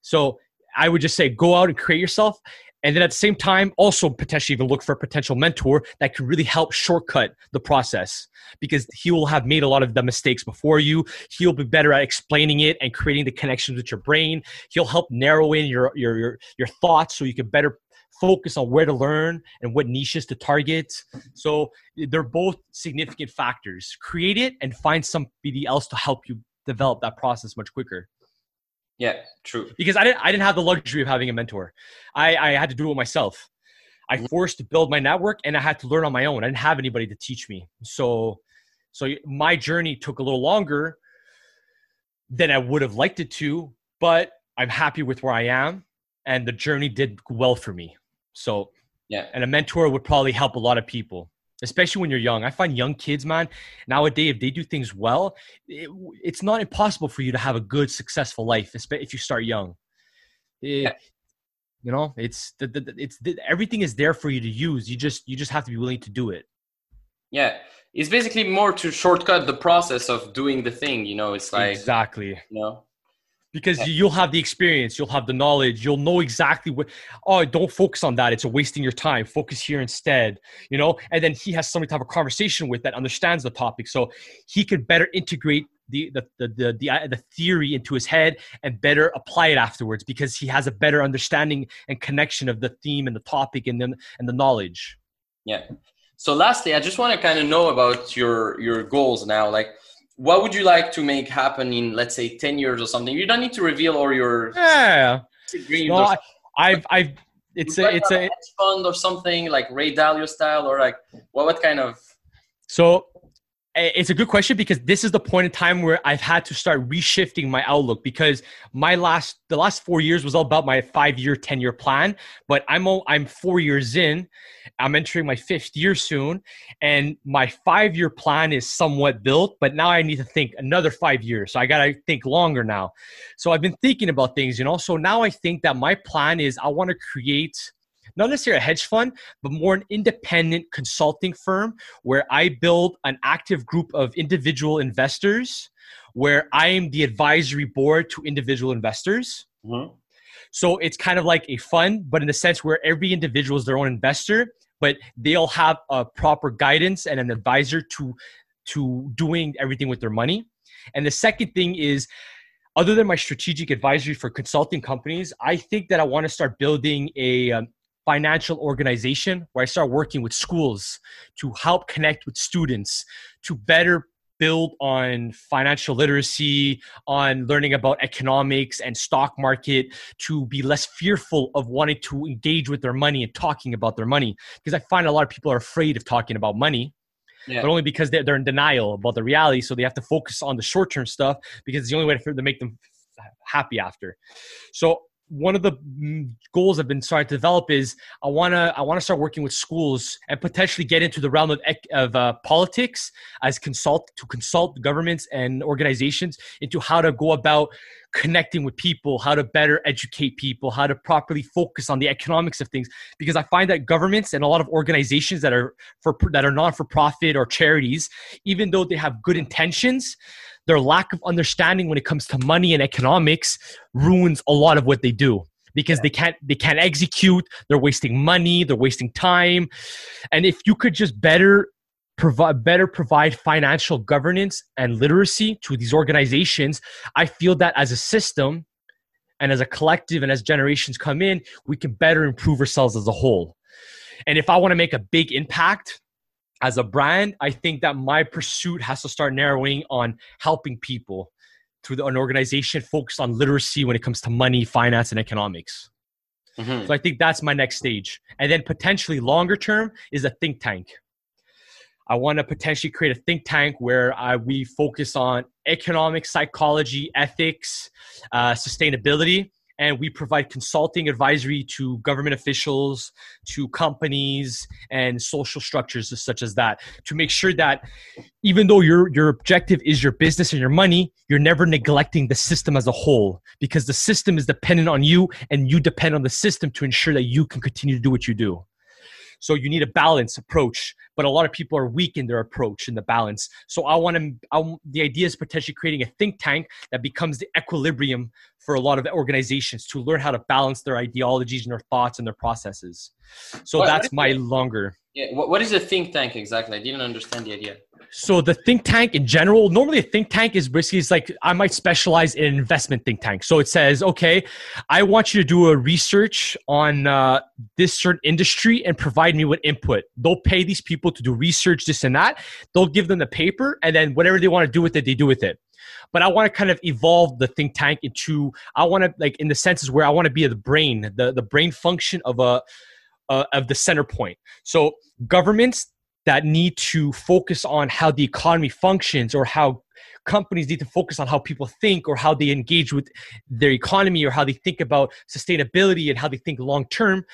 D: So I would just say go out and create yourself. And then at the same time, also potentially even look for a potential mentor that can really help shortcut the process because he will have made a lot of the mistakes before you. He'll be better at explaining it and creating the connections with your brain. He'll help narrow in your your your, your thoughts so you can better focus on where to learn and what niches to target. So they're both significant factors. Create it and find somebody else to help you develop that process much quicker.
C: Yeah, true.
D: Because I didn't I didn't have the luxury of having a mentor. I, I had to do it myself. I mm-hmm. forced to build my network and I had to learn on my own. I didn't have anybody to teach me. So so my journey took a little longer than I would have liked it to, but I'm happy with where I am and the journey did well for me. So
C: yeah.
D: And a mentor would probably help a lot of people especially when you're young. I find young kids, man, nowadays, if they do things well, it, it's not impossible for you to have a good, successful life if you start young. It, yeah. You know, it's the, the, it's the, everything is there for you to use. You just you just have to be willing to do it.
C: Yeah, it's basically more to shortcut the process of doing the thing. You know, it's like
D: exactly.
C: You know,
D: because you'll have the experience you'll have the knowledge you'll know exactly what oh don't focus on that it's a wasting your time focus here instead you know? And then he has somebody to have a conversation with that understands the topic so he could better integrate the the the the, the, uh, the theory into his head and better apply it afterwards because he has a better understanding and connection of the theme and the topic and then and the knowledge.
C: Yeah. So lastly i just want to kind of know about your your goals now like what would you like to make happen in let's say 10 years or something? You don't need to reveal all your
D: yeah. dreams no, I, i've i've it's a it's a,
C: a fund or something like ray dalio style or like what what kind of
D: so it's a good question because this is the point in time where I've had to start reshifting my outlook because my last the last four years was all about my five year, ten year plan. But I'm all, I'm four years in, I'm entering my fifth year soon, and my five year plan is somewhat built. But now I need to think another five years, so I gotta think longer now. So I've been thinking about things, you know. So now I think that my plan is I want to create not necessarily a hedge fund, but more an independent consulting firm where I build an active group of individual investors where I am the advisory board to individual investors. Mm-hmm. So it's kind of like a fund, but in the sense where every individual is their own investor, but they'll have a proper guidance and an advisor to to doing everything with their money. And the second thing is other than my strategic advisory for consulting companies, I think that I want to start building a um, financial organization where I start working with schools to help connect with students to better build on financial literacy, on learning about economics and stock market, to be less fearful of wanting to engage with their money and talking about their money. Because I find a lot of people are afraid of talking about money. Yeah. But only because they're, they're in denial about the reality. So they have to focus on the short term stuff because it's the only way to, to make them happy after. So one of the goals I've been starting to develop is I want to I want to start working with schools and potentially get into the realm of of uh, politics as consult to consult governments and organizations into how to go about connecting with people, how to better educate people, how to properly focus on the economics of things. Because I find that governments and a lot of organizations that are for that are non for profit or charities, even though they have good intentions, their lack of understanding when it comes to money and economics ruins a lot of what they do because yeah. they can't they can't execute. They're wasting money. They're wasting time. And if you could just better provide better provide financial governance and literacy to these organizations i feel that as a system and as a collective and as generations come in we can better improve ourselves as a whole. And if i want to make a big impact as a brand, I think that my pursuit has to start narrowing on helping people through the, an organization focused on literacy when it comes to money, finance, and economics. Mm-hmm. So I think that's my next stage. And then potentially longer term is a think tank. I want to potentially create a think tank where I, we focus on economic psychology, ethics, uh, sustainability, and we provide consulting advisory to government officials to companies and social structures such as that to make sure that even though your your objective is your business and your money you're never neglecting the system as a whole because the system is dependent on you and you depend on the system to ensure that you can continue to do what you do so you need a balanced approach, but a lot of people are weak in their approach in the balance. So I want to, the idea is potentially creating a think tank that becomes the equilibrium for a lot of organizations to learn how to balance their ideologies and their thoughts and their processes. So what, that's my longer.
C: Yeah. What, What is a think tank exactly? I didn't understand the idea.
D: So the think tank in general, normally a think tank is basically it's like I might specialize in investment think tank. So it says, okay, I want you to do a research on uh, this certain industry and provide me with input. They'll pay these people to do research, this and that. They'll give them the paper, and then whatever they want to do with it, they do with it. But I want to kind of evolve the think tank into I want to like in the senses where I want to be the brain, the the brain function of a uh, of the center point. So governments that need to focus on how the economy functions or how companies need to focus on how people think or how they engage with their economy or how they think about sustainability and how they think long term.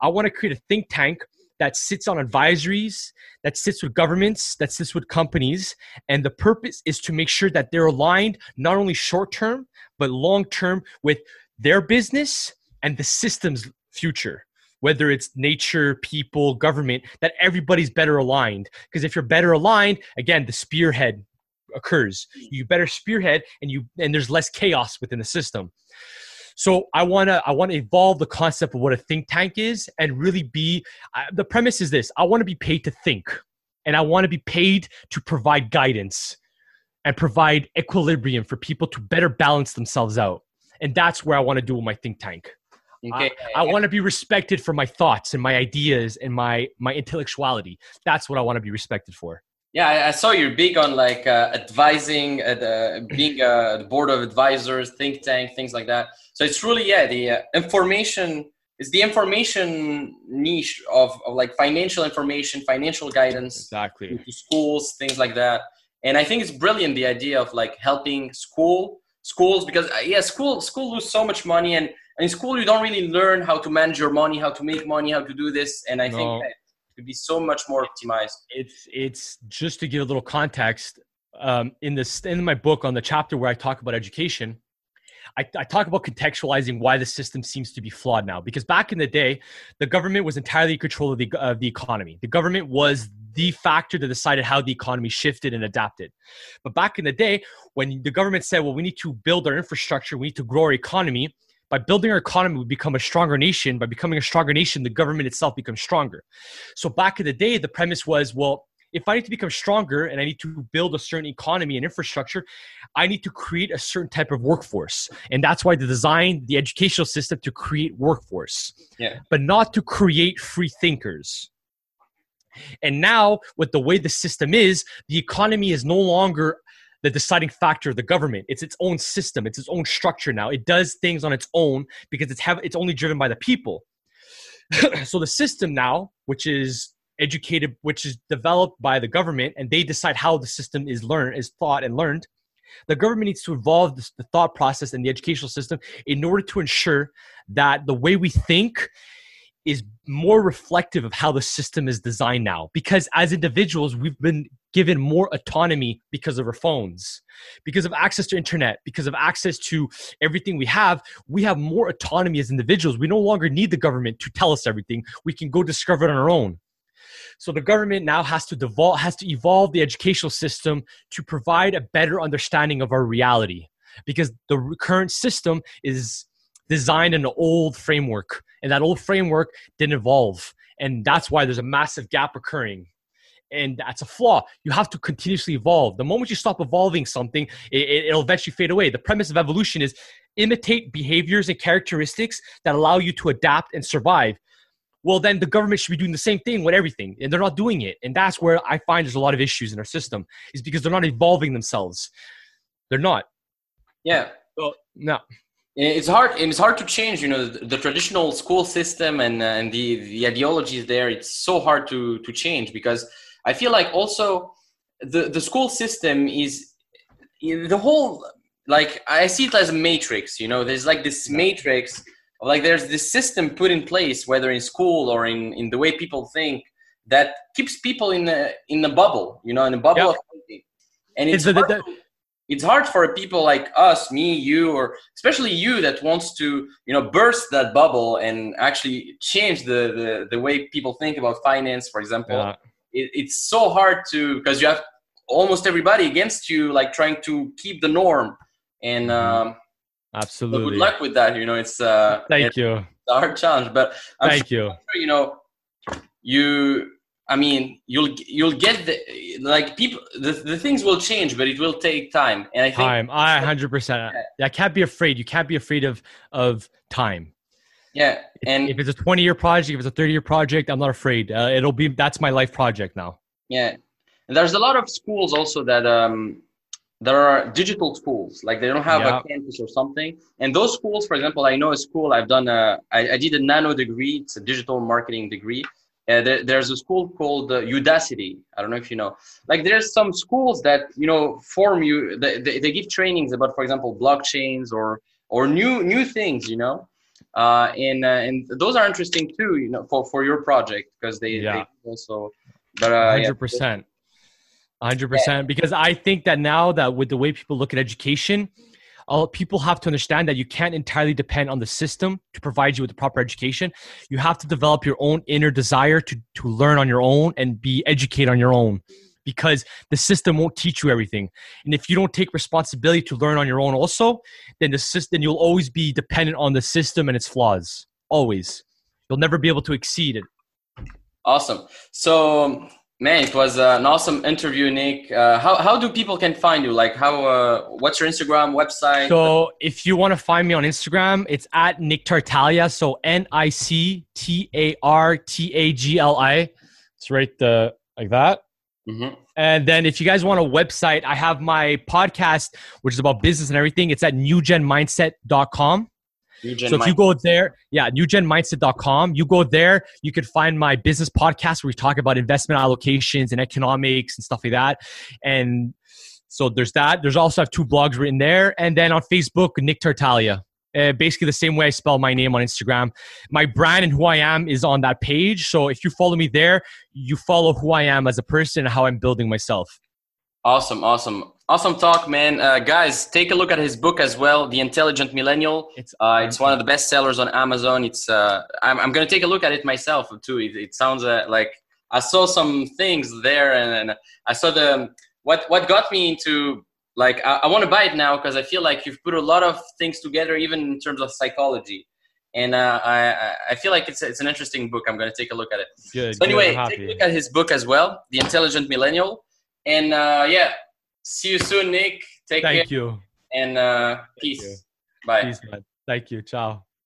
D: I want to create a think tank that sits on advisories, that sits with governments, that sits with companies. And the purpose is to make sure that they're aligned not only short term, but long term with their business and the system's future whether it's nature, people, government, that everybody's better aligned. Because if you're better aligned, again, the spearhead occurs. You better spearhead, and you and there's less chaos within the system. So I want to I want to evolve the concept of what a think tank is, and really be. Uh, the premise is this: I want to be paid to think, and I want to be paid to provide guidance and provide equilibrium for people to better balance themselves out. And that's where I want to do with my think tank. Okay. I, I want to be respected for my thoughts and my ideas and my my intellectuality. That's what I want to be respected for.
C: Yeah, I, I saw you're big on like uh, advising, uh, the, being uh, the board of advisors, think tank, things like that. So it's really yeah, the uh, information is the information niche of, of like financial information, financial guidance,
D: exactly
C: to schools, things like that. And I think it's brilliant the idea of like helping school schools because uh, yeah, school school lose so much money and in school you don't really learn how to manage your money how to make money how to do this and i no. think it could be so much more optimized
D: it's it's just to give a little context um, in this in my book on the chapter where i talk about education I, I, talk about contextualizing why the system seems to be flawed now. Because back in the day, the government was entirely in control of the, uh, the economy. The government was the factor that decided how the economy shifted and adapted. But back in the day, when the government said, well, we need to build our infrastructure, we need to grow our economy, by building our economy, we become a stronger nation. By becoming a stronger nation, the government itself becomes stronger. So back in the day, the premise was, well, if I need to become stronger and I need to build a certain economy and infrastructure, I need to create a certain type of workforce. And that's why they designed the educational system to create workforce,
C: Yeah.
D: but not to create free thinkers. And now, with the way the system is, the economy is no longer the deciding factor of the government. It's its own system. It's its own structure now. It does things on its own because it's have it's only driven by the people. <clears throat> so the system now, which is educated, which is developed by the government, and they decide how the system is learned, is thought and learned. The government needs to evolve the thought process and the educational system in order to ensure that the way we think is more reflective of how the system is designed now. Because as individuals, we've been given more autonomy because of our phones, because of access to internet, because of access to everything we have. We have more autonomy as individuals. We no longer need the government to tell us everything. We can go discover it on our own. So the government now has to devolve, has to evolve the educational system to provide a better understanding of our reality, because the current system is designed in an old framework, and that old framework didn't evolve, and that's why there's a massive gap occurring. And that's a flaw. You have to continuously evolve. The moment you stop evolving something, it, it'll eventually fade away. The premise of evolution is imitate behaviors and characteristics that allow you to adapt and survive well then the government should be doing the same thing with everything and they're not doing it and that's where i find there's a lot of issues in our system is because they're not evolving themselves they're not
C: Yeah.
D: well no
C: It's hard. It's hard to change. You know, the, the traditional school system and uh, and the the ideologies there. It's so hard to to change because I feel like also the the school system is the whole like I see it as a matrix. You know, there's like this matrix. of, Like there's this system put in place, whether in school or in in the way people think, that keeps people in a in a bubble. You know, in a bubble
D: Yeah.
C: of thinking. And it's
D: It's
C: hard
D: the-
C: it's hard for people like us, me, you, or especially you that wants to, you know, burst that bubble and actually change the the, the way people think about finance, for example.
D: Yeah.
C: It, it's so hard to because you have almost everybody against you, like trying to keep the norm. And
D: Mhm.
C: um,
D: absolutely
C: good luck with that. You know, it's uh,
D: thank
C: it's
D: you
C: a hard challenge, but I'm
D: thank you
C: sure, you know, you. I mean, you'll you'll get the like people. The, the things will change, but it will take time. And I think
D: time i 100% i can't be afraid you can't be afraid of of time
C: yeah, and
D: if it's a 20 year project if it's a 30 year project i'm not afraid uh, it'll be that's my life project now
C: Yeah, and there's a lot of schools also that um, there are digital schools, like they don't have
D: Yeah.
C: a campus or something. And those schools, for example, I know a school. I've done a, I, I did a nano degree. It's a digital marketing degree. Uh, there, there's a school called uh, Udacity. I don't know if you know. Like there's some schools that you know form you. They, they, they give trainings about, for example, blockchains or or new new things. You know. Uh, and uh, and those are interesting too, you know, for, for your project because they,
D: Yeah.
C: they also, but uh,
D: 100% 100% because i think that now that with the way people look at education all people have to understand that you can't entirely depend on the system to provide you with the proper education. You have to develop your own inner desire to, to learn on your own and be educated on your own because the system won't teach you everything and if you don't take responsibility to learn on your own also then the system you'll always be dependent on the system and its flaws always you'll never be able to exceed it
C: Awesome. So, man, it was uh, an awesome interview, Nic. Uh, how how do people can find you? Like, how? Uh, what's your Instagram website?
D: So if you want to find me on Instagram, it's at Nic Tartaglia. So N I C T A R T A G L I. It's right the like that.
C: Mhm.
D: And then if you guys want a website, I have my podcast, which is about business and everything. It's at newgenmindset.com.
C: Eugen
D: So if you go there, yeah, newgenmindset.com, you go there, you can find my business podcast where we talk about investment allocations and economics and stuff like that. And so there's that. There's also I have two blogs written there. And then on Facebook, Nic Tartaglia. Uh, basically the same way I spell my name on Instagram. My brand and who I am is on that page. So if you follow me there, you follow who I am as a person and how I'm building myself.
C: Awesome, awesome, awesome talk, man. Uh, guys, take a look at his book as well, The Intelligent Millennial.
D: It's
C: Uh, it's one of the best sellers on Amazon. It's uh, I'm, I'm gonna take a look at it myself too. It, it sounds uh, like I saw some things there, and, and I saw the what what got me into like I, I want to buy it now because I feel like you've put a lot of things together, even in terms of psychology. and uh, I I- feel like it's it's an interesting book. I'm gonna take a look at it.
D: Good.
C: So anyway,
D: I'm
C: take a look at his book as well, The Intelligent Millennial, and uh, yeah, see you soon, Nic. Take care.
D: Thank
C: care
D: you.
C: and uh,
D: you.
C: peace. Bye.
D: Peace, man. Thank you. Ciao.